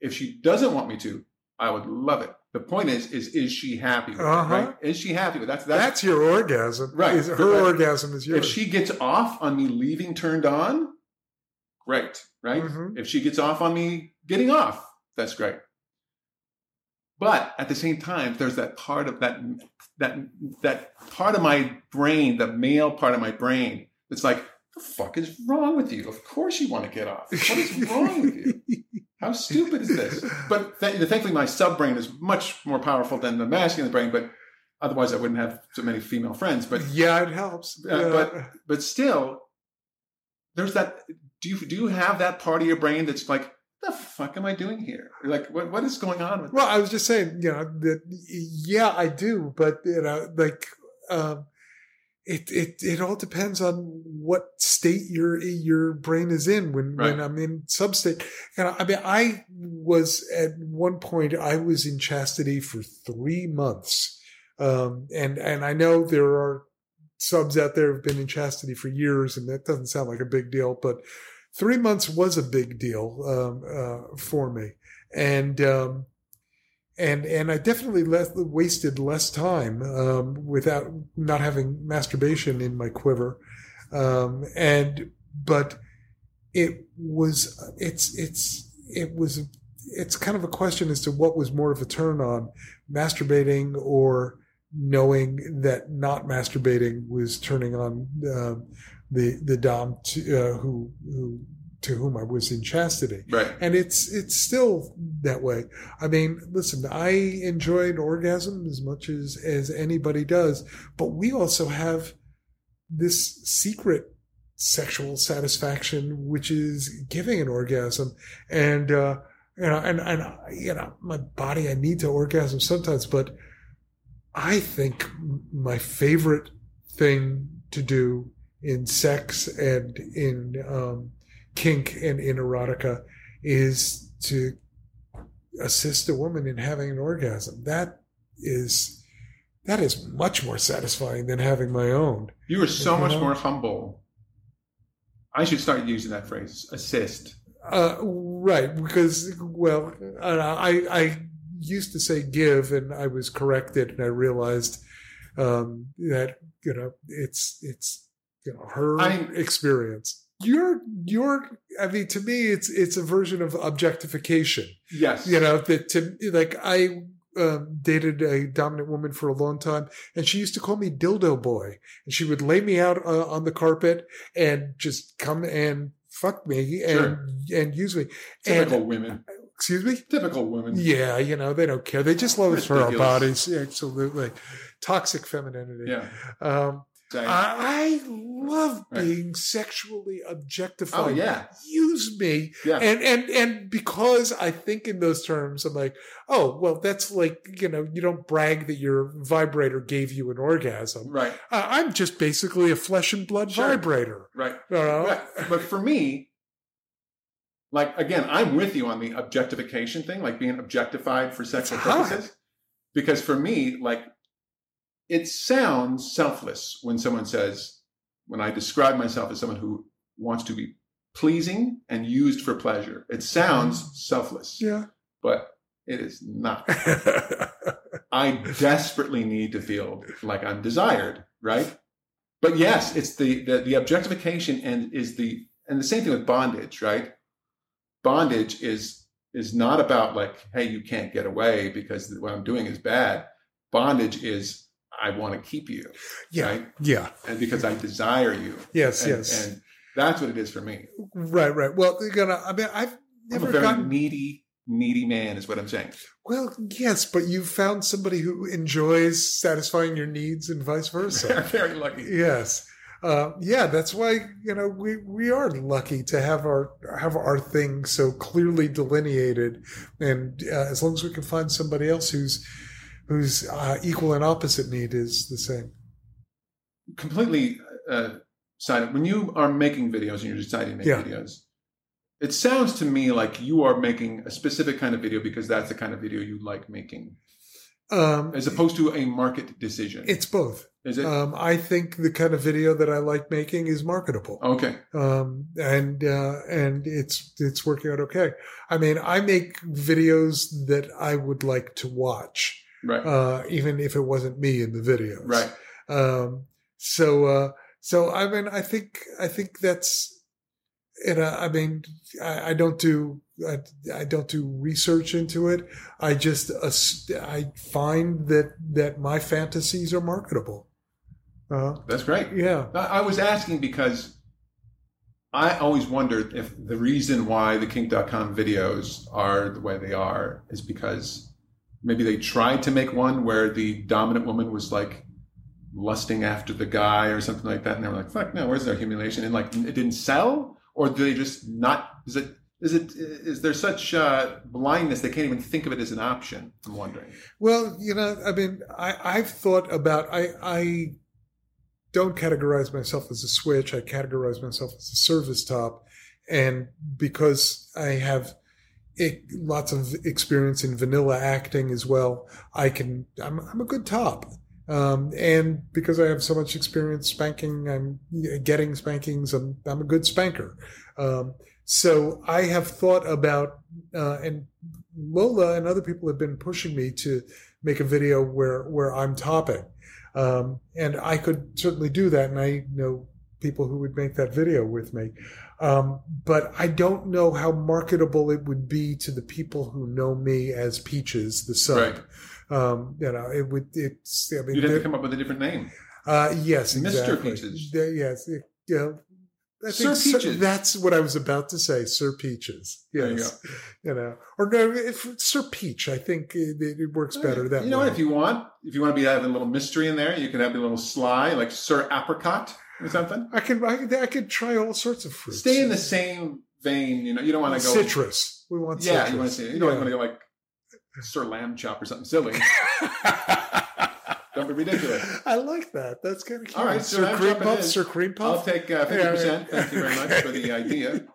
If she doesn't want me to, I would love it. The point is, is is she happy with Uh-huh. it? Right? Is she happy with it? that's that's, That's your orgasm, Right. Is- Her Right. orgasm is yours. if she gets off on me leaving turned on, great, right? Mhm. If she gets off on me getting off, that's great. But at the same time, there's that part of that that that part of my brain, the male part of my brain, that's like, the fuck is wrong with you? Of course you want to get off. What is wrong with you? How stupid is this? But th- thankfully, my sub brain is much more powerful than the masculine brain. But otherwise, I wouldn't have so many female friends. But yeah, it helps. Uh, Yeah. but but still, there's that. Do you do you have that part of your brain that's like, the fuck am I doing here? Like, what what is going on with? Well, I was just saying, you know, that yeah, I do, but you know, like, um, it it it all depends on what state your your brain is in when when I'm in substate. You know, I mean, I was at one point I was in chastity for three months, um, and and I know there are subs out there who've been in chastity for years, and that doesn't sound like a big deal, but three months was a big deal um, uh, for me, and um, and and I definitely less, wasted less time um, without not having masturbation in my quiver, um, and but it was it's it's it was it's kind of a question as to what was more of a turn on masturbating or knowing that not masturbating was turning on um, the the dom to, uh, who who to whom I was in chastity right. and it's it's still that way. I mean, listen, I enjoy an orgasm as much as as anybody does, but we also have this secret sexual satisfaction, which is giving an orgasm, and uh, you know, and and you know, my body, I need to orgasm sometimes, but I think my favorite thing to do in sex and in um, kink and in erotica is to assist a woman in having an orgasm. That is that is much more satisfying than having my own. You are so You much know? more humble. I should start using that phrase, assist. Uh, right, because well, I I used to say give, and I was corrected, and I realized um, that you know it's it's you know her I- experience. Your your I mean, to me, it's it's a version of objectification. Yes. You know that to like I. Um, dated a dominant woman for a long time, and she used to call me dildo boy. And she would lay me out uh, on the carpet and just come and fuck me and and use me. Typical And women. excuse me. Typical women. Yeah, you know they don't care. They just love us for our bodies. Yeah, absolutely, toxic femininity. Yeah. Um, I, I love Right. being sexually objectified. oh yeah. Use me, Yeah. and and and because I think in those terms, I'm like, oh well, that's like you know, you don't brag that your vibrator gave you an orgasm. right. Uh, I'm just basically a flesh and blood Sure. vibrator. Right. You know? But, but for me, like again, I'm with you on the objectification thing, like being objectified for sexual purposes. Because for me, like it sounds selfless when someone says, when I describe myself as someone who wants to be pleasing and used for pleasure. It sounds mm-hmm. selfless, yeah. but it is not. I desperately need to feel like I'm desired, right? But yes, it's the, the the objectification and is the and the same thing with bondage, right? Bondage is is not about like, hey, you can't get away because what I'm doing is bad. Bondage is I want to keep you, yeah. right? Yeah. And because I desire you. Yes. And, yes. and that's what it is for me. right. Right. Well, you're gonna. I mean, I've I'm a very gotten needy, needy man, is what I'm saying. Well, yes, but you found somebody who enjoys satisfying your needs and vice versa. very lucky. yes. Uh, yeah, that's why you know we, we are lucky to have our have our thing so clearly delineated, and uh, as long as we can find somebody else who's whose uh, equal and opposite need is the same. completely uh, side. When you are making videos and you're deciding to make Yeah. videos, it sounds to me like you are making a specific kind of video because that's the kind of video you like making, Um, as opposed to a market decision. it's both. is it Um, I think the kind of video that I like making is marketable. okay? um, and uh, and it's it's working out okay. I mean, I make videos that I would like to watch, Right, uh, even if it wasn't me in the videos. right. Um, so uh, so I mean, I think I think that's. And uh, I mean, I, I don't do I, I don't do research into it. I just I find that that my fantasies are marketable. Uh, That's great. yeah. I I was asking because I always wondered if the reason why the kink.com videos are the way they are is because maybe they tried to make one where the dominant woman was like lusting after the guy or something like that and they were like fuck no where's their humiliation? And like it didn't sell? Or do they just not is it is it is there such uh, blindness they can't even think of it as an option i'm wondering? Well, you know, I mean, I, I've thought about I I don't categorize myself as a switch. I categorize myself as a service top, and because I have it, lots of experience in vanilla acting as well, I can I'm I'm a good top. Um, and because I have so much experience spanking, I'm getting spankings. I'm I'm a good spanker. Um, so I have thought about uh, and Lola and other people have been pushing me to make a video where where I'm topping, um, and I could certainly do that. And I know people who would make that video with me, um, but I don't know how marketable it would be to the people who know me as Peaches, the sub. Right. Um, you know, it would. It's. I mean, you'd have to come up with a different name uh, yes, exactly. Mr. Peaches. There- yes, it- yeah. I Sir think Sir- Peaches. that's what I was about to say, Sir Peaches. There you Yes, you know, or no, if Sir Peach. I think it, it works better that you know way. what? If you want, if you want to be having a little mystery in there, you can have a little sly, like Sir Apricot or something. I can, I can, I could try all sorts of fruits. Stay in the same vein. You know, you don't want to go. citrus. We want Yeah, citrus. you want to see. You don't Yeah. want to go like Sir Lamb Chop or something silly. Don't be ridiculous. I like that. That's kind of cute. All right, so Sir Cream Puff. Sir Cream Puff. I'll take uh, 50%. Thank you very much for the idea.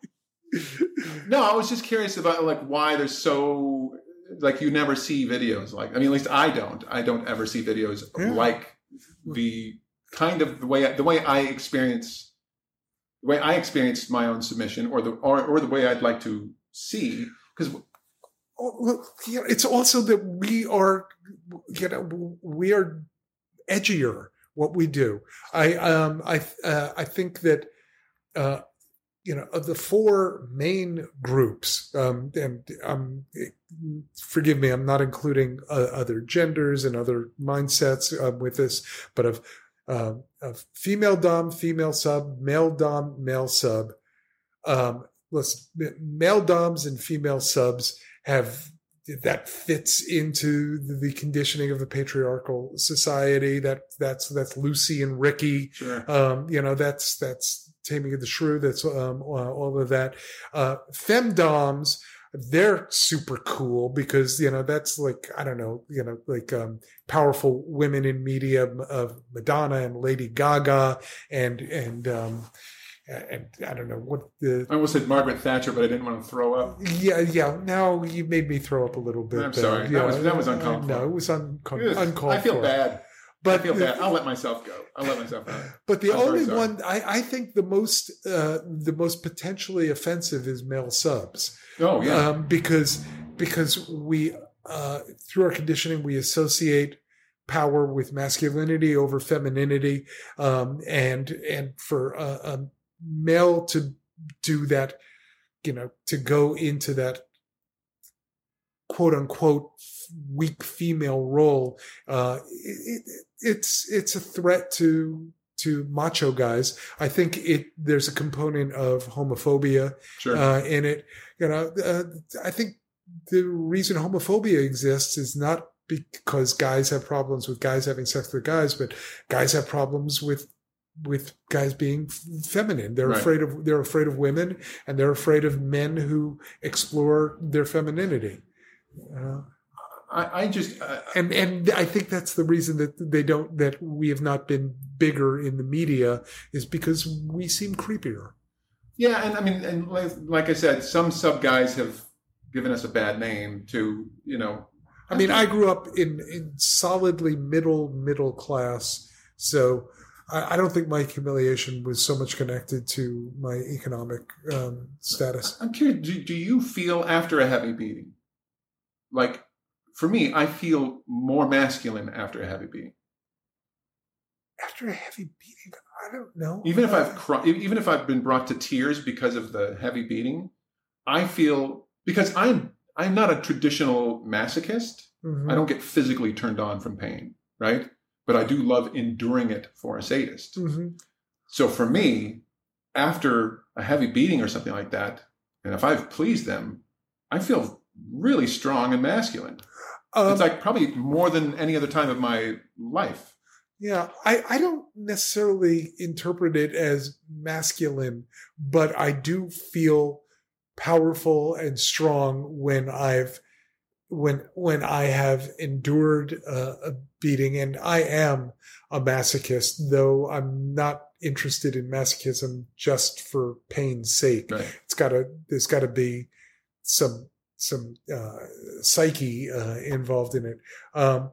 No, I was just curious about like why there's so like you never see videos like I mean at least I don't. I don't ever see videos Yeah. like the kind of the way the way I experience the way I experienced my own submission or the or, or the way I'd like to see because Oh, it's also that we are, you know, we are edgier what we do. I um I uh, I think that uh you know of the four main groups um and um forgive me I'm not including uh, other genders and other mindsets um, with this but of uh, female dom female sub male dom male sub um let's male doms and female subs have that fits into the, conditioning of the patriarchal society that that's that's Lucy and Ricky sure um, you know, that's that's Taming of the Shrew. That's um, all of that. Uh, femdoms, they're super cool because you know that's like I don't know, you know, like um, powerful women in media of Madonna and Lady Gaga and and um, and I don't know what the I almost said Margaret Thatcher but I didn't want to throw up. yeah yeah. Now you made me throw up a little bit. I'm sorry. That Yeah, was- that was uncalled No, it was uncalled I feel for. bad. But I feel bad. I'll let myself go. I'll let myself go. But the I'm only one I, I think the most uh, the most potentially offensive is male subs Oh yeah. um, because because we uh, through our conditioning we associate power with masculinity over femininity um, and and for a, a male to do that you know to go into that quote unquote weak female role uh it, it, it's it's a threat to to macho guys i think it there's a component of homophobia sure. uh, in it. You know, uh, I think the reason homophobia exists is not because guys have problems with guys having sex with guys, but guys have problems with with guys being feminine. They're Right. afraid of they're afraid of women, and they're afraid of men who explore their femininity. Uh, I, I just uh, and and I think that's the reason that they don't that we have not been bigger in the media is because we seem creepier. yeah, and I mean, and like, like I said, some sub guys have given us a bad name to you know. I mean, I grew up in, in solidly middle middle class, so I, I don't think my humiliation was so much connected to my economic um, status. I'm curious. Do, do you feel after a heavy beating, like for me, I feel more masculine after a heavy beating. After a heavy beating, I don't know. Even if Uh, I've even if I've been brought to tears because of the heavy beating, I feel because I'm I'm not a traditional masochist. mhm. I don't get physically turned on from pain, right? But I do love enduring it for a sadist. Mhm. So for me, after a heavy beating or something like that, and if I've pleased them, I feel really strong and masculine. Um, it's like probably more than any other time of my life. Yeah, I, I don't necessarily interpret it as masculine, but I do feel powerful and strong when I've when when I have endured uh, a beating, and I am a masochist, though I'm not interested in masochism just for pain's sake. Right. It's got to there's got to be some some uh, psyche uh, involved in it. Um,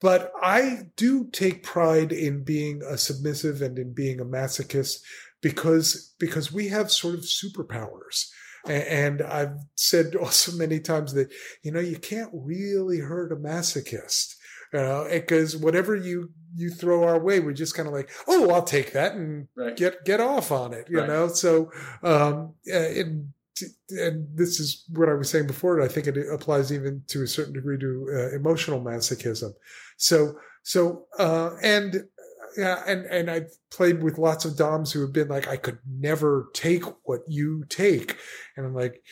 but I do take pride in being a submissive and in being a masochist because because we have sort of superpowers. And I've said also many times that you know you can't really hurt a masochist, you know, because whatever you you throw our way, we're just kind of like, oh, I'll take that and Right. get get off on it, you Right. know. So, um, uh, and this is what I was saying before. and I think it applies even to a certain degree to uh, emotional masochism. So, so, uh, and yeah, and and I've played with lots of DOMs who have been like, I could never take what you take, and I'm like,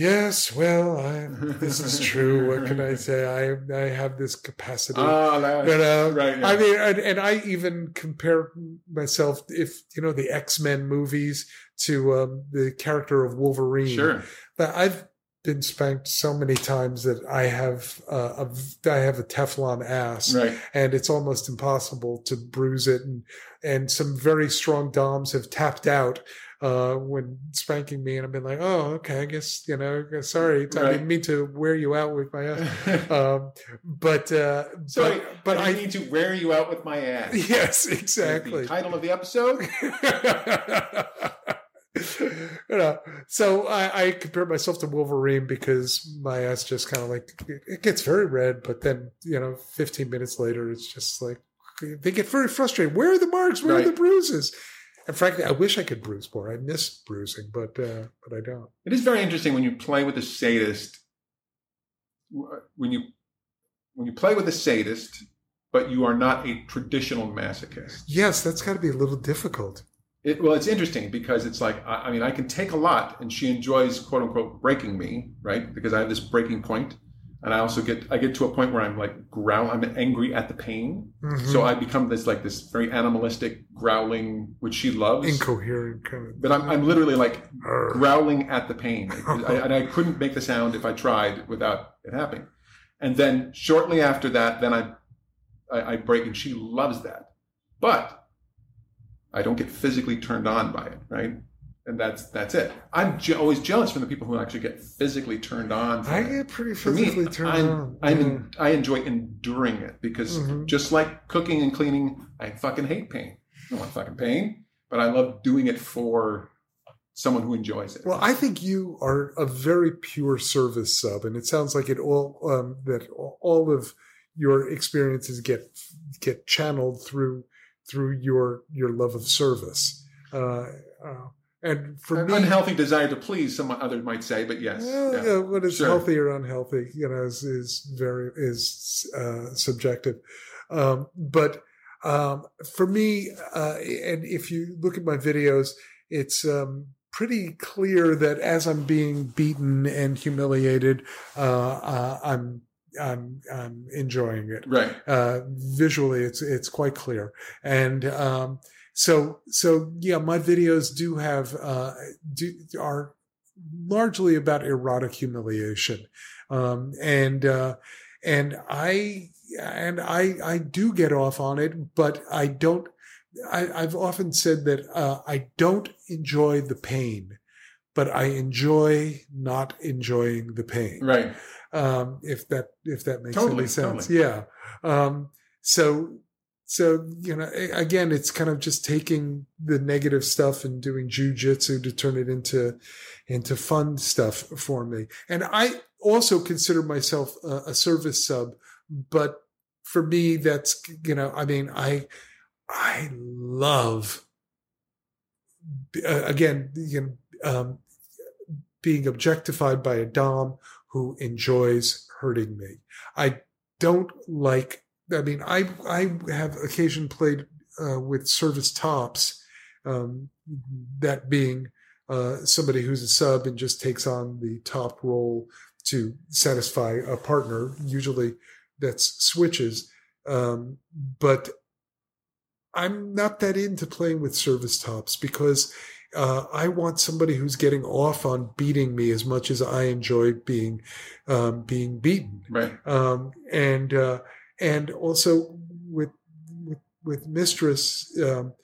yes, well, I, this is true. what can I say? I I have this capacity. That- You know, right. yeah. I mean, and, and I even compare myself, if you know, the X Men movies to um, the character of Wolverine. sure. That I've been spanked so many times that I have uh, a I have a Teflon ass, Right. and it's almost impossible to bruise it. And and some very strong doms have tapped out uh, when spanking me, and I've been like, oh, okay, I guess you know, sorry, I Right. didn't mean to wear you out with my ass. um, but uh, Sorry, but but I I need to wear you out with my ass. yes, exactly. title of the episode. you know, so I, I compare myself to Wolverine because my ass just kind of like it gets very red, but then you know, 15 minutes later, it's just like they get very frustrated. Where are the marks? Where are the bruises? And frankly, I wish I could bruise more. I miss bruising, but uh, but I don't. It is very interesting when you play with a sadist. When you when you play with a sadist, but you are not a traditional masochist. Yes, that's got to be a little difficult. It, well, it's interesting because it's like I, I mean, I can take a lot, and she enjoys quote unquote breaking me, right? Because I have this breaking point, and I also get I get to a point where I'm like growl, I'm angry at the pain, Mhm. so I become this like this very animalistic growling, which she loves. incoherent kind of. but I'm, I'm literally like Arr. growling at the pain. I, and I couldn't make the sound if I tried without it happening. And then shortly after that, then I, I, I break, and she loves that. But I don't get physically turned on by it, right? And that's that's it. I'm je- always jealous from the people who actually get physically turned on. I get pretty For me, physically turned I'm, on. I'm Yeah. in, I enjoy enduring it because Mhm. just like cooking and cleaning, I fucking hate pain. I don't want fucking pain, but I love doing it for someone who enjoys it. Well, I think you are a very pure service sub, and it sounds like it all um, that all of your experiences get get channeled through through your your love of service. Uh, uh, and for An me, unhealthy desire to please, some others might say, but yes. well, yeah. yeah, what is Sure. healthy or unhealthy, you know, is, is very is uh, subjective. Um, but um, for me, uh, and if you look at my videos, it's um, pretty clear that as I'm being beaten and humiliated, uh, uh, I'm I'm I'm enjoying it Right. uh, visually it's it's quite clear and um, so so yeah my videos do have uh, do are largely about erotic humiliation um, and uh, and I and I I do get off on it but I don't I, I've often said that uh, I don't enjoy the pain but I enjoy not enjoying the pain Right. Um, if that if that makes Totally, any sense. totally. Yeah. Um, so so you know, again, it's kind of just taking the negative stuff and doing jujitsu to turn it into into fun stuff for me. And I also consider myself a, a service sub, but for me, that's you know, I mean, I I love uh, again, you know, um, being objectified by a dom who enjoys hurting me. I don't like. I mean, I I have occasion played uh, with service tops, um, that being uh, somebody who's a sub and just takes on the top role to satisfy a partner. Usually, that's switches. Um, but I'm not that into playing with service tops because uh, I want somebody who's getting off on beating me as much as I enjoy being um, being beaten, Right. um, and uh, and also with with, with mistress, um,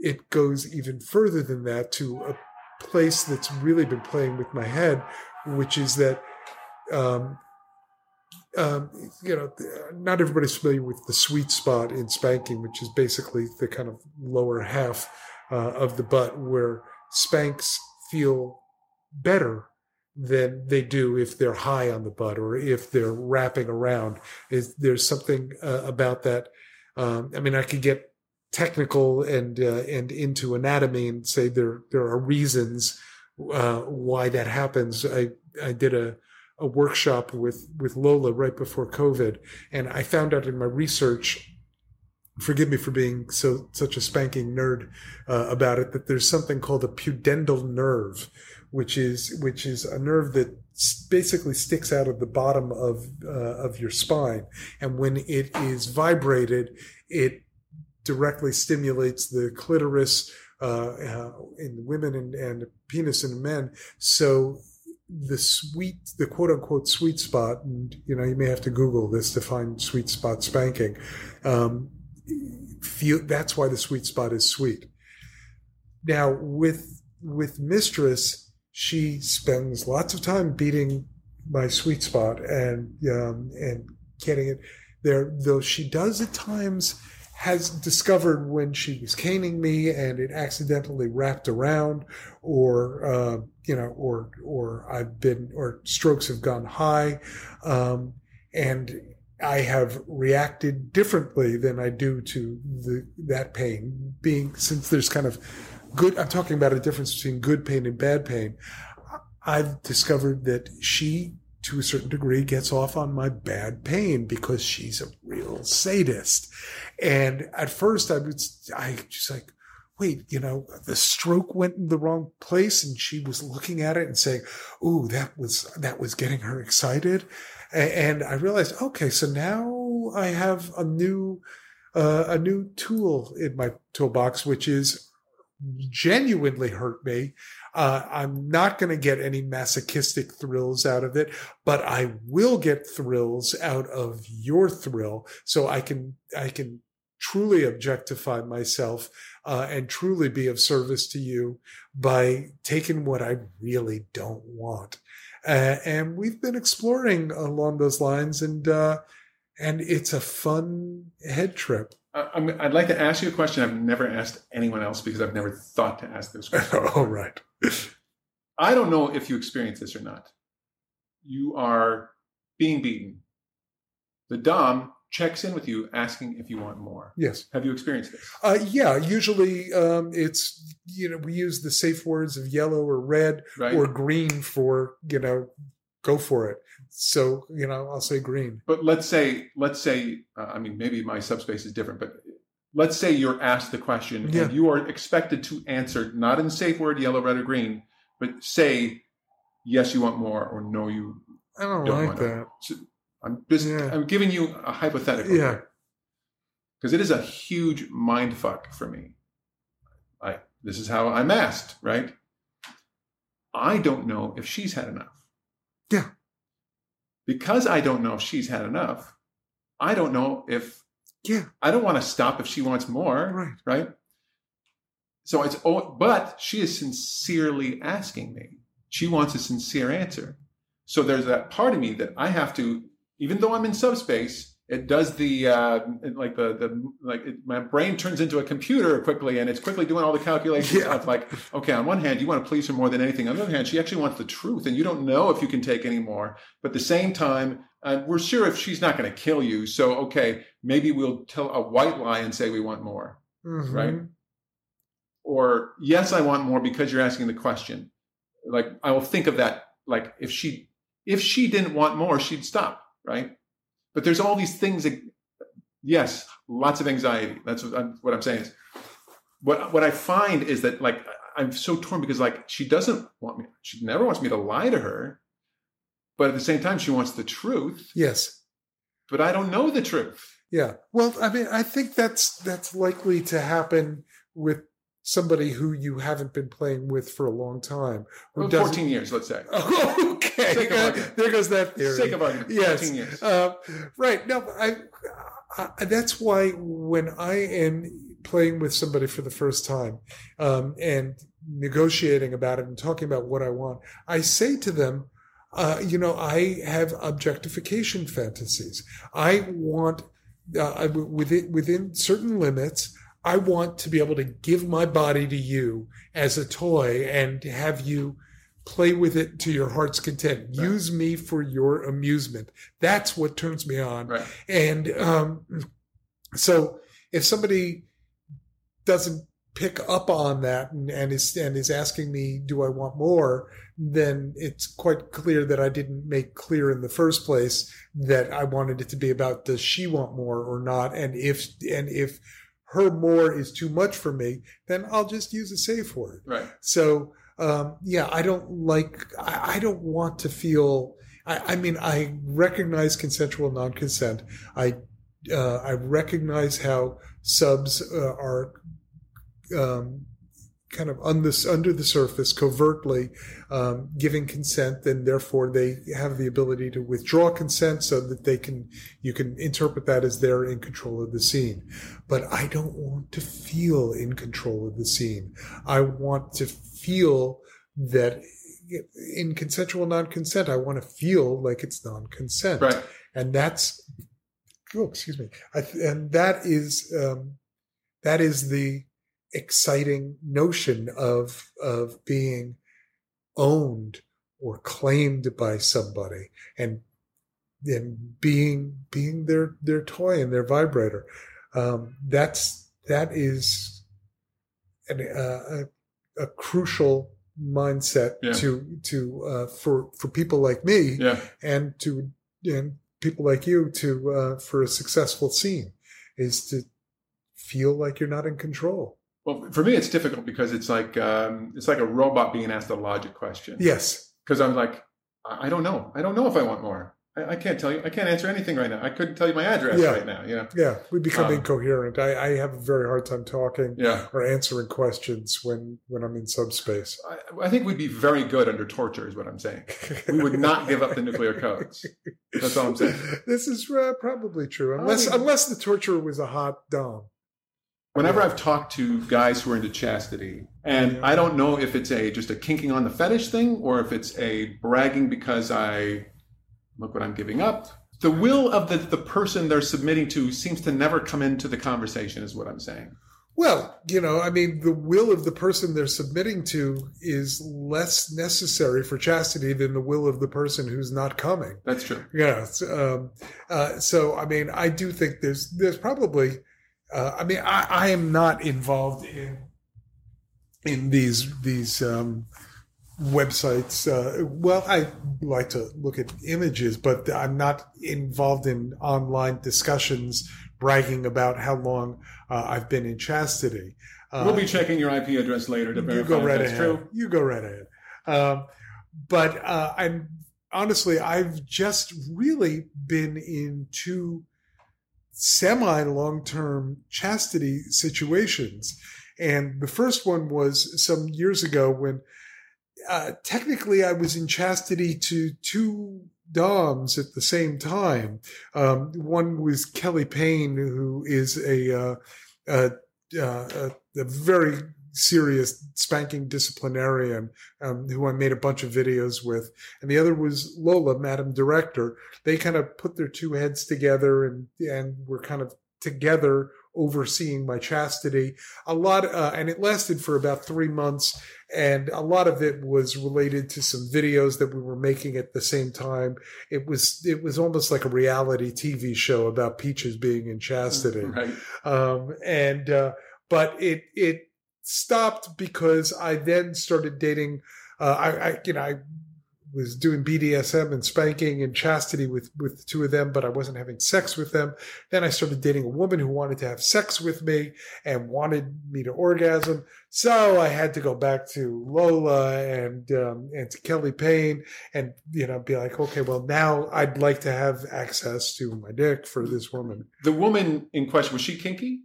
it goes even further than that to a place that's really been playing with my head, which is that. Um, um, you know, not everybody's familiar with the sweet spot in spanking, which is basically the kind of lower half uh, of the butt where spanks feel better than they do if they're high on the butt or if they're wrapping around. Is there's something uh, about that? Um, I mean, I could get technical and uh, and into anatomy and say there there are reasons uh, why that happens. I I did a a workshop with with Lola right before COVID, and I found out in my research. Forgive me for being so such a spanking nerd uh, about it. That there's something called a pudendal nerve, which is which is a nerve that basically sticks out of the bottom of uh, of your spine, and when it is vibrated, it directly stimulates the clitoris uh, uh, in women and, and penis in men. So the sweet, the quote unquote sweet spot, and you know, you may have to Google this to find sweet spot spanking. Um, feel that's why the sweet spot is sweet. Now with with mistress, she spends lots of time beating my sweet spot and um, and getting it there. Though she does at times has discovered when she was caning me and it accidentally wrapped around, or uh, you know, or or I've been or strokes have gone high, um, and I have reacted differently than I do to the that pain. Being since there's kind of good, I'm talking about a difference between good pain and bad pain. I've discovered that she, to a certain degree, gets off on my bad pain because she's a real sadist. And at first, I was, I just like, wait, you know, the stroke went in the wrong place, and she was looking at it and saying, "Ooh, that was that was getting her excited." And I realized, okay, so now I have a new uh, a new tool in my toolbox, which is genuinely hurt me. Uh, I'm not going to get any masochistic thrills out of it, but I will get thrills out of your thrill. So I can, I can truly objectify myself uh, and truly be of service to you by taking what I really don't want. Uh, and we've been exploring along those lines, and uh, and it's a fun head trip. I, would like to ask you a question I've never asked anyone else because I've never thought to ask this question. oh, right. I don't know if you experience this or not. You are being beaten. The Dom checks in with you asking if you want more. Yes. Have you experienced this? Uh, yeah. Usually um, it's, you know, we use the safe words of yellow or red right. or green for, you know, go for it. So, you know, I'll say green. But let's say, let's say, uh, I mean, maybe my subspace is different, but let's say you're asked the question yeah. and you are expected to answer not in safe word, yellow, red, or green, but say, yes, you want more, or no, you I don't, don't like that. So I'm just, yeah. I'm giving you a hypothetical. Yeah. Because it is a huge mind fuck for me. I, this is how I'm asked, right? I don't know if she's had enough. Yeah. Because I don't know if she's had enough, I don't know if yeah. I don't want to stop if she wants more. Right. Right. So it's oh, but she is sincerely asking me. She wants a sincere answer. So there's that part of me that I have to, even though I'm in subspace, it does the uh, like the the like it, my brain turns into a computer quickly and it's quickly doing all the calculations yeah. like okay on one hand you want to please her more than anything. On the other hand she actually wants the truth and you don't know if you can take any more. But at the same time uh, we're sure if she's not going to kill you so okay maybe we'll tell a white lie and say we want more mm-hmm. right? Or yes i want more because you're asking the question. Like i will think of that like if she if she didn't want more she'd stop right but there's all these things that, yes, lots of anxiety. That's what I'm, what I'm saying is what, what I find is that like, I'm so torn because like, she doesn't want me, she never wants me to lie to her, but at the same time, she wants the truth. Yes. But I don't know the truth. Yeah. Well, I mean, I think that's, that's likely to happen with somebody who you haven't been playing with for a long time. Well, 14 years, let's say. okay. there goes that theory. Sake of argument. Yes. 14 years. Uh, right. No, I, I, that's why when I am playing with somebody for the first time um, and negotiating about it and talking about what I want, I say to them, uh, you know, I have objectification fantasies. I want uh, within within certain limits. I want to be able to give my body to you as a toy and have you play with it to your heart's content. Right. Use me for your amusement. That's what turns me on. Right. And um, so if somebody doesn't pick up on that and, and is and is asking me, do I want more? Then it's quite clear that I didn't make clear in the first place that I wanted it to be about does she want more or not, and if and if her more is too much for me, then I'll just use a safe word. Right. So um, yeah, I don't like. I, I don't want to feel. I, I, mean, I recognize consensual non-consent. I uh, I recognize how subs uh, are um, kind of on this under the surface covertly um, giving consent and therefore they have the ability to withdraw consent so that they can you can interpret that as they're in control of the scene. But i don't want to feel in control of the scene. I want to feel that in consensual non-consent i want to feel like it's non-consent. Right. and that's oh excuse me. I, and that is um, that is the exciting notion of of being owned or claimed by somebody and and being being their their toy and their vibrator um, that's that is an, uh, a, a crucial mindset Yeah. to to uh, for for people like me Yeah. and to and people like you to uh, for a successful scene is to feel like you're not in control. Well, for me, it's difficult because it's like um, it's like a robot being asked a logic question. Yes. Because I'm like, I don't know. I don't know if I want more. I, I can't tell you. I can't answer anything right now. I couldn't tell you my address Yeah. right now. You know. Yeah. We become Um, incoherent. I, I have a very hard time talking Yeah. or answering questions when when I'm in subspace. I, I think we'd be very good under torture, is what I'm saying. We would not give up the nuclear codes. That's all I'm saying. This is uh, probably true, unless unless the torturer was a hot dom. Whenever I've talked to guys who are into chastity, and I don't know if it's a just a kinking on the fetish thing or if it's a bragging because I look what I'm giving up. The will of the, the person they're submitting to seems to never come into the conversation, is what I'm saying. Well, you know, I mean, the will of the person they're submitting to is less necessary for chastity than the will of the person who's not coming. That's true. Yeah. Um, uh, so, I mean, I do think there's there's probably. Uh, I mean, I, I am not involved in in these these um, websites. Uh, well, I like to look at images, but I'm not involved in online discussions bragging about how long uh, I've been in chastity. Uh, we'll be checking your IP address later to you verify go right that's ahead. true. You go right ahead. Um, but uh, I'm honestly, I've just really been in two semi long term chastity situations. And the first one was some years ago when uh, technically I was in chastity to two Doms at the same time. Um, one was Kelly Payne, who is a, uh, a, uh, a, a very serious spanking disciplinarian um, who I made a bunch of videos with. And the other was Lola, Madam Director. They kind of put their two heads together and, and were kind of together overseeing my chastity. A lot, uh, and it lasted for about three months. And a lot of it was related to some videos that we were making at the same time. It was, it was almost like a reality TV show about peaches being in chastity Right. um, and uh, but it it stopped because I then started dating. Uh, I, I you know I was doing BDSM and spanking and chastity with with the two of them, but I wasn't having sex with them. Then I started dating a woman who wanted to have sex with me and wanted me to orgasm. So I had to go back to Lola and um, and to Kelly Payne and you know be like, okay, well now I'd like to have access to my dick for this woman. The woman in question was she kinky?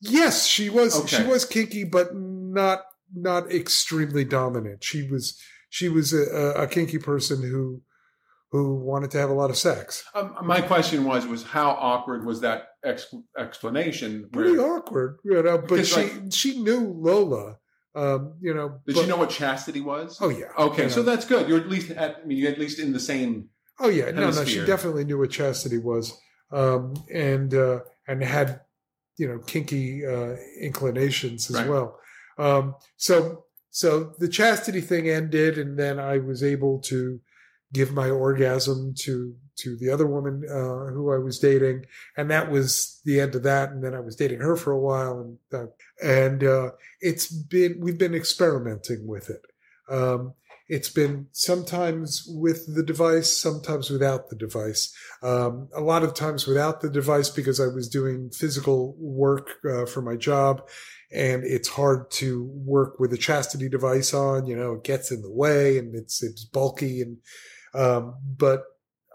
Yes, she was. Okay. She was kinky, but not not extremely dominant. She was she was a, a kinky person who who wanted to have a lot of sex. Um, my question was was how awkward was that ex- explanation? Pretty Where, awkward, you know. But she like- she knew Lola. Um, you know. did but- you know what chastity was? Oh yeah. Okay, so know. that's good. You're at least at, I mean, you're at least in the same. Oh yeah, no, no, she definitely knew what chastity was, um, and uh, and had you know kinky uh, inclinations as Right. well. Um, so so the chastity thing ended, and then I was able to give my orgasm to to the other woman uh, who I was dating, and that was the end of that. And then I was dating her for a while, and that, and uh, it's been we've been experimenting with it. Um, it's been sometimes with the device, sometimes without the device. Um, a lot of times without the device because I was doing physical work uh, for my job, and it's hard to work with a chastity device on. You know, it gets in the way and it's it's bulky and. Um, but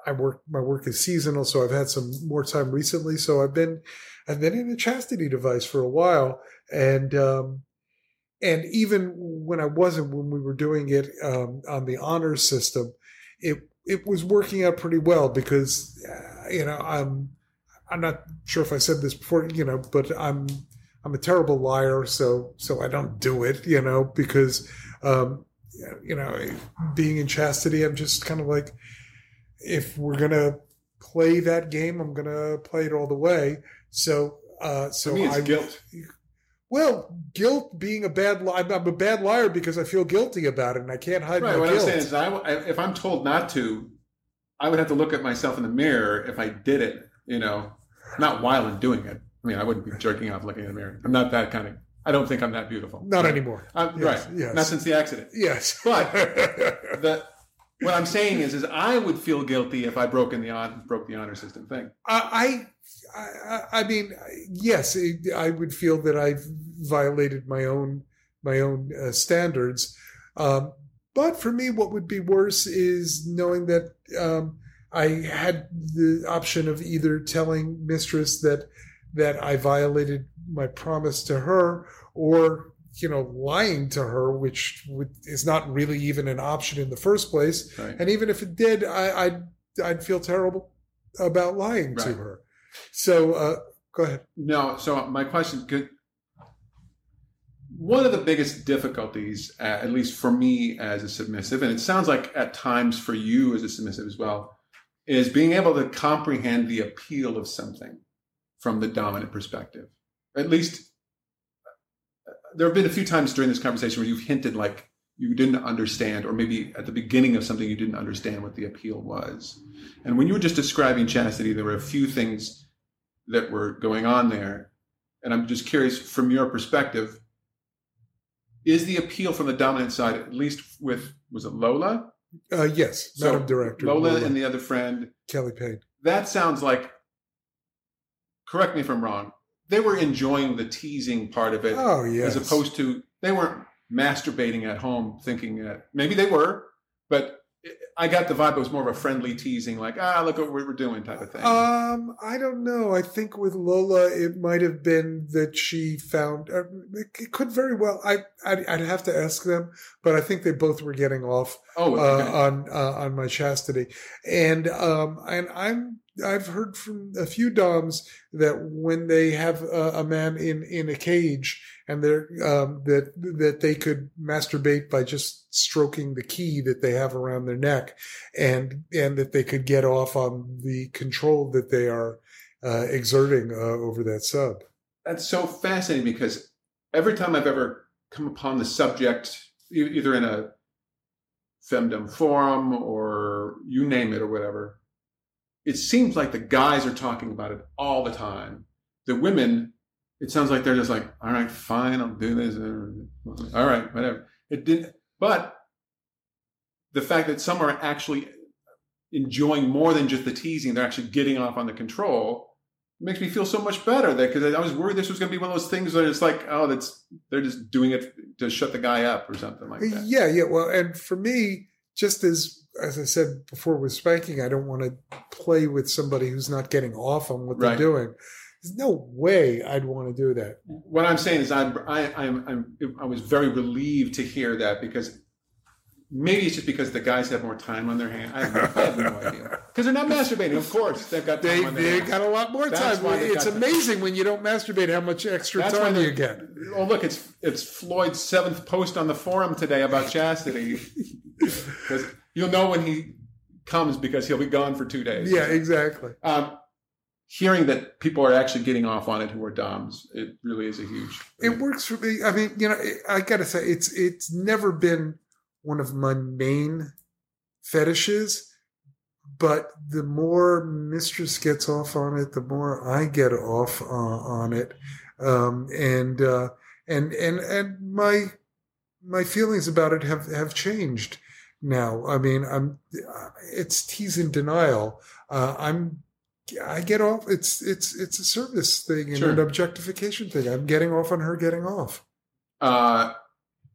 I work my work is seasonal, so I've had some more time recently. So I've been I've been in a chastity device for a while, and um, and even when I wasn't, when we were doing it um, on the honor system, it it was working out pretty well because uh, you know I'm I'm not sure if I said this before, you know, but I'm I'm a terrible liar, so so I don't do it, you know, because um, you know, being in chastity, I'm just kind of like, if we're gonna play that game, I'm gonna play it all the way. So uh, so For me, it's I guilt. Well, guilt being a bad li- I'm I'm a bad liar because I feel guilty about it and I can't hide Right. my What guilt. I'm saying is, I, if I'm told not to, I would have to look at myself in the mirror if I did it. You know, not while I'm doing it. I mean, I wouldn't be jerking off looking in the mirror. I'm not that kind of. I don't think I'm that beautiful. Not anymore. Uh, I'm, Yes, right. yes. Not since the accident. Yes, But- The, what I'm saying is, is I would feel guilty if I broke in the on, broke the honor system thing. I, I, I- mean, yes, I would feel that I've violated my own my own uh, standards. Um, but for me, what would be worse is knowing that um, I had the option of either telling mistress that that I violated my promise to her, or you know, lying to her, which would, is not really even an option in the first place. Right. And even if it did, I, I'd I'd feel terrible about lying to her. So uh, go ahead. No. So my question could. One of the biggest difficulties, uh, at least for me as a submissive, and it sounds like at times for you as a submissive as well, is being able to comprehend the appeal of something from the dominant perspective. At least, there have been a few times during this conversation where you've hinted like you didn't understand, or maybe at the beginning of something you didn't understand what the appeal was. And when you were just describing chastity, there were a few things that were going on there. And I'm just curious from your perspective, is the appeal from the dominant side, at least with, was it Lola? Uh, yes, So, Madam Director Lola, Lola and the other friend. Kelly Payne. That sounds like, correct me if I'm wrong, they were enjoying the teasing part of it Oh yes, as opposed to, they weren't masturbating at home thinking that, maybe they were, but I got the vibe it was more of a friendly teasing, like, ah, look what we're doing type of thing. Um, I don't know. I think with Lola, it might have been that she found. Uh, it could very well. I I'd, I'd have to ask them, but I think they both were getting off oh, uh, on uh, on my chastity, and um, and I'm I've heard from a few doms that when they have a, a man in in a cage and they're um, that that they could masturbate by just stroking the key that they have around their neck, and and that they could get off on the control that they are uh, exerting uh, over that sub. That's so fascinating because every time I've ever come upon the subject, either in a femdom forum or you name it or whatever, it seems like the guys are talking about it all the time. The women, it sounds like they're just like, all right, fine, I'll do this. All right, whatever. It didn't, but the fact that some are actually enjoying more than just the teasing, they're actually getting off on the control makes me feel so much better that because I was worried this was going to be one of those things where it's like, oh, that's they're just doing it to shut the guy up or something like that. Yeah, yeah. Well, and for me, just as as I said before with spanking, I don't want to play with somebody who's not getting off on what Right. they're doing. There's no way I'd want to do that. What I'm saying is, I'm, I, I'm, I'm, I was very relieved to hear that because maybe it's just because the guys have more time on their hands. I have no, I have no idea because they're not masturbating. Of course, they've got time They on their they got a lot more That's time. It's amazing when you don't masturbate how much extra That's time you get. Oh, look, it's it's Floyd's seventh post on the forum today about chastity. You'll know when he comes because he'll be gone for two days. Yeah, exactly. Um, hearing that people are actually getting off on it who are DOMs, it really is a huge. It works for me. I mean, you know, I got to say, it's it's never been one of my main fetishes, but the more mistress gets off on it, the more I get off uh, on it, um, and uh, and and and my my feelings about it have have changed now. I mean, I'm it's tease and denial. Uh, I'm I get off. It's it's it's a service thing and Sure. an objectification thing. I'm getting off on her getting off. Uh,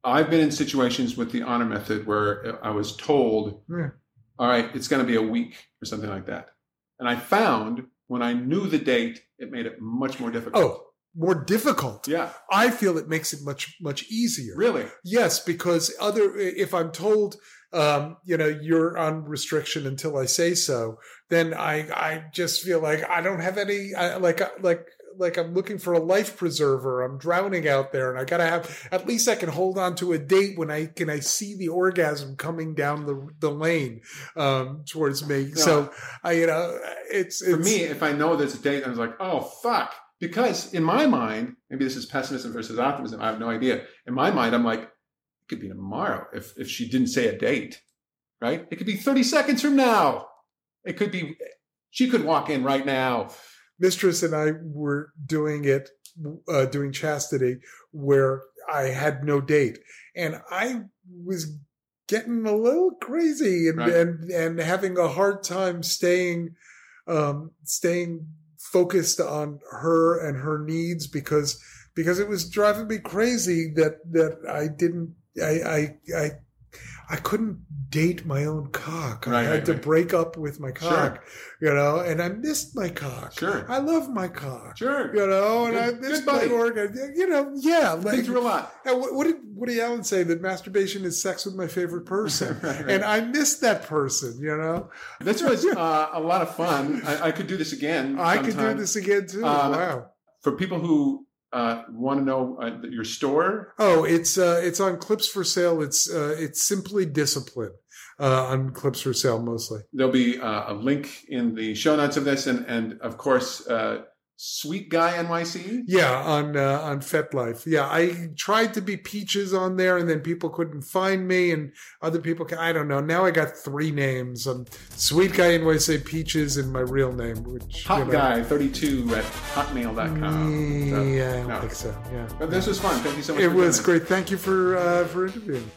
I've been in situations with the honor method where I was told, Yeah. all right, it's going to be a week or something like that. And I found when I knew the date, it made it much more difficult. Oh, more difficult. Yeah. I feel it makes it much much easier. Really? Yes, because other if I'm told um, you know you're on restriction until I say so, then I I just feel like I don't have any I, like like like I'm looking for a life preserver. I'm drowning out there, and I gotta have at least I can hold on to a date when I can I see the orgasm coming down the the lane um, towards me. So I you know it's, it's For me, if I know there's a date, I'm like, oh fuck. Because in my mind, maybe this is pessimism versus optimism. I have no idea. In my mind, I'm like, could be tomorrow if if she didn't say a date, right? It could be 30 seconds from now. It could be she could walk in right now. mistress and I were doing it, uh, doing chastity, where I had no date, and I was getting a little crazy and Right. and and having a hard time staying, um, staying focused on her and her needs because because it was driving me crazy that that I didn't I I I, I couldn't date my own cock. I had right, to right. break up with my cock, you know, and I missed my cock. Sure. I love my cock. Sure. You know, and Good- I good miss my organ. You know, yeah. Been Like, through a lot. and what, what did Woody Allen say? That masturbation is sex with my favorite person, Right, right. and I missed that person. You know, This was uh, a lot of fun. I, I could do this again. I could do this again too. Um, wow. For people who uh, want to know uh, your store, Oh, it's uh, it's on Clips for Sale. It's uh, it's simply discipline uh, on Clips for Sale mostly. there'll be uh, a link in the show notes of this, and and of course, uh, Sweet Guy NYC. Yeah, on uh, on FetLife. Yeah, I tried to be Peaches on there, and then people couldn't find me, and other people. Can, I don't know. Now I got three names: um, Sweet Guy NYC Peaches, and my real name, which Hot you know, Guy 32 at hotmail.com. So, Yeah, I don't no. think so. Yeah, But this was fun. Thank you so much. it was great. Thank you for uh, for interviewing.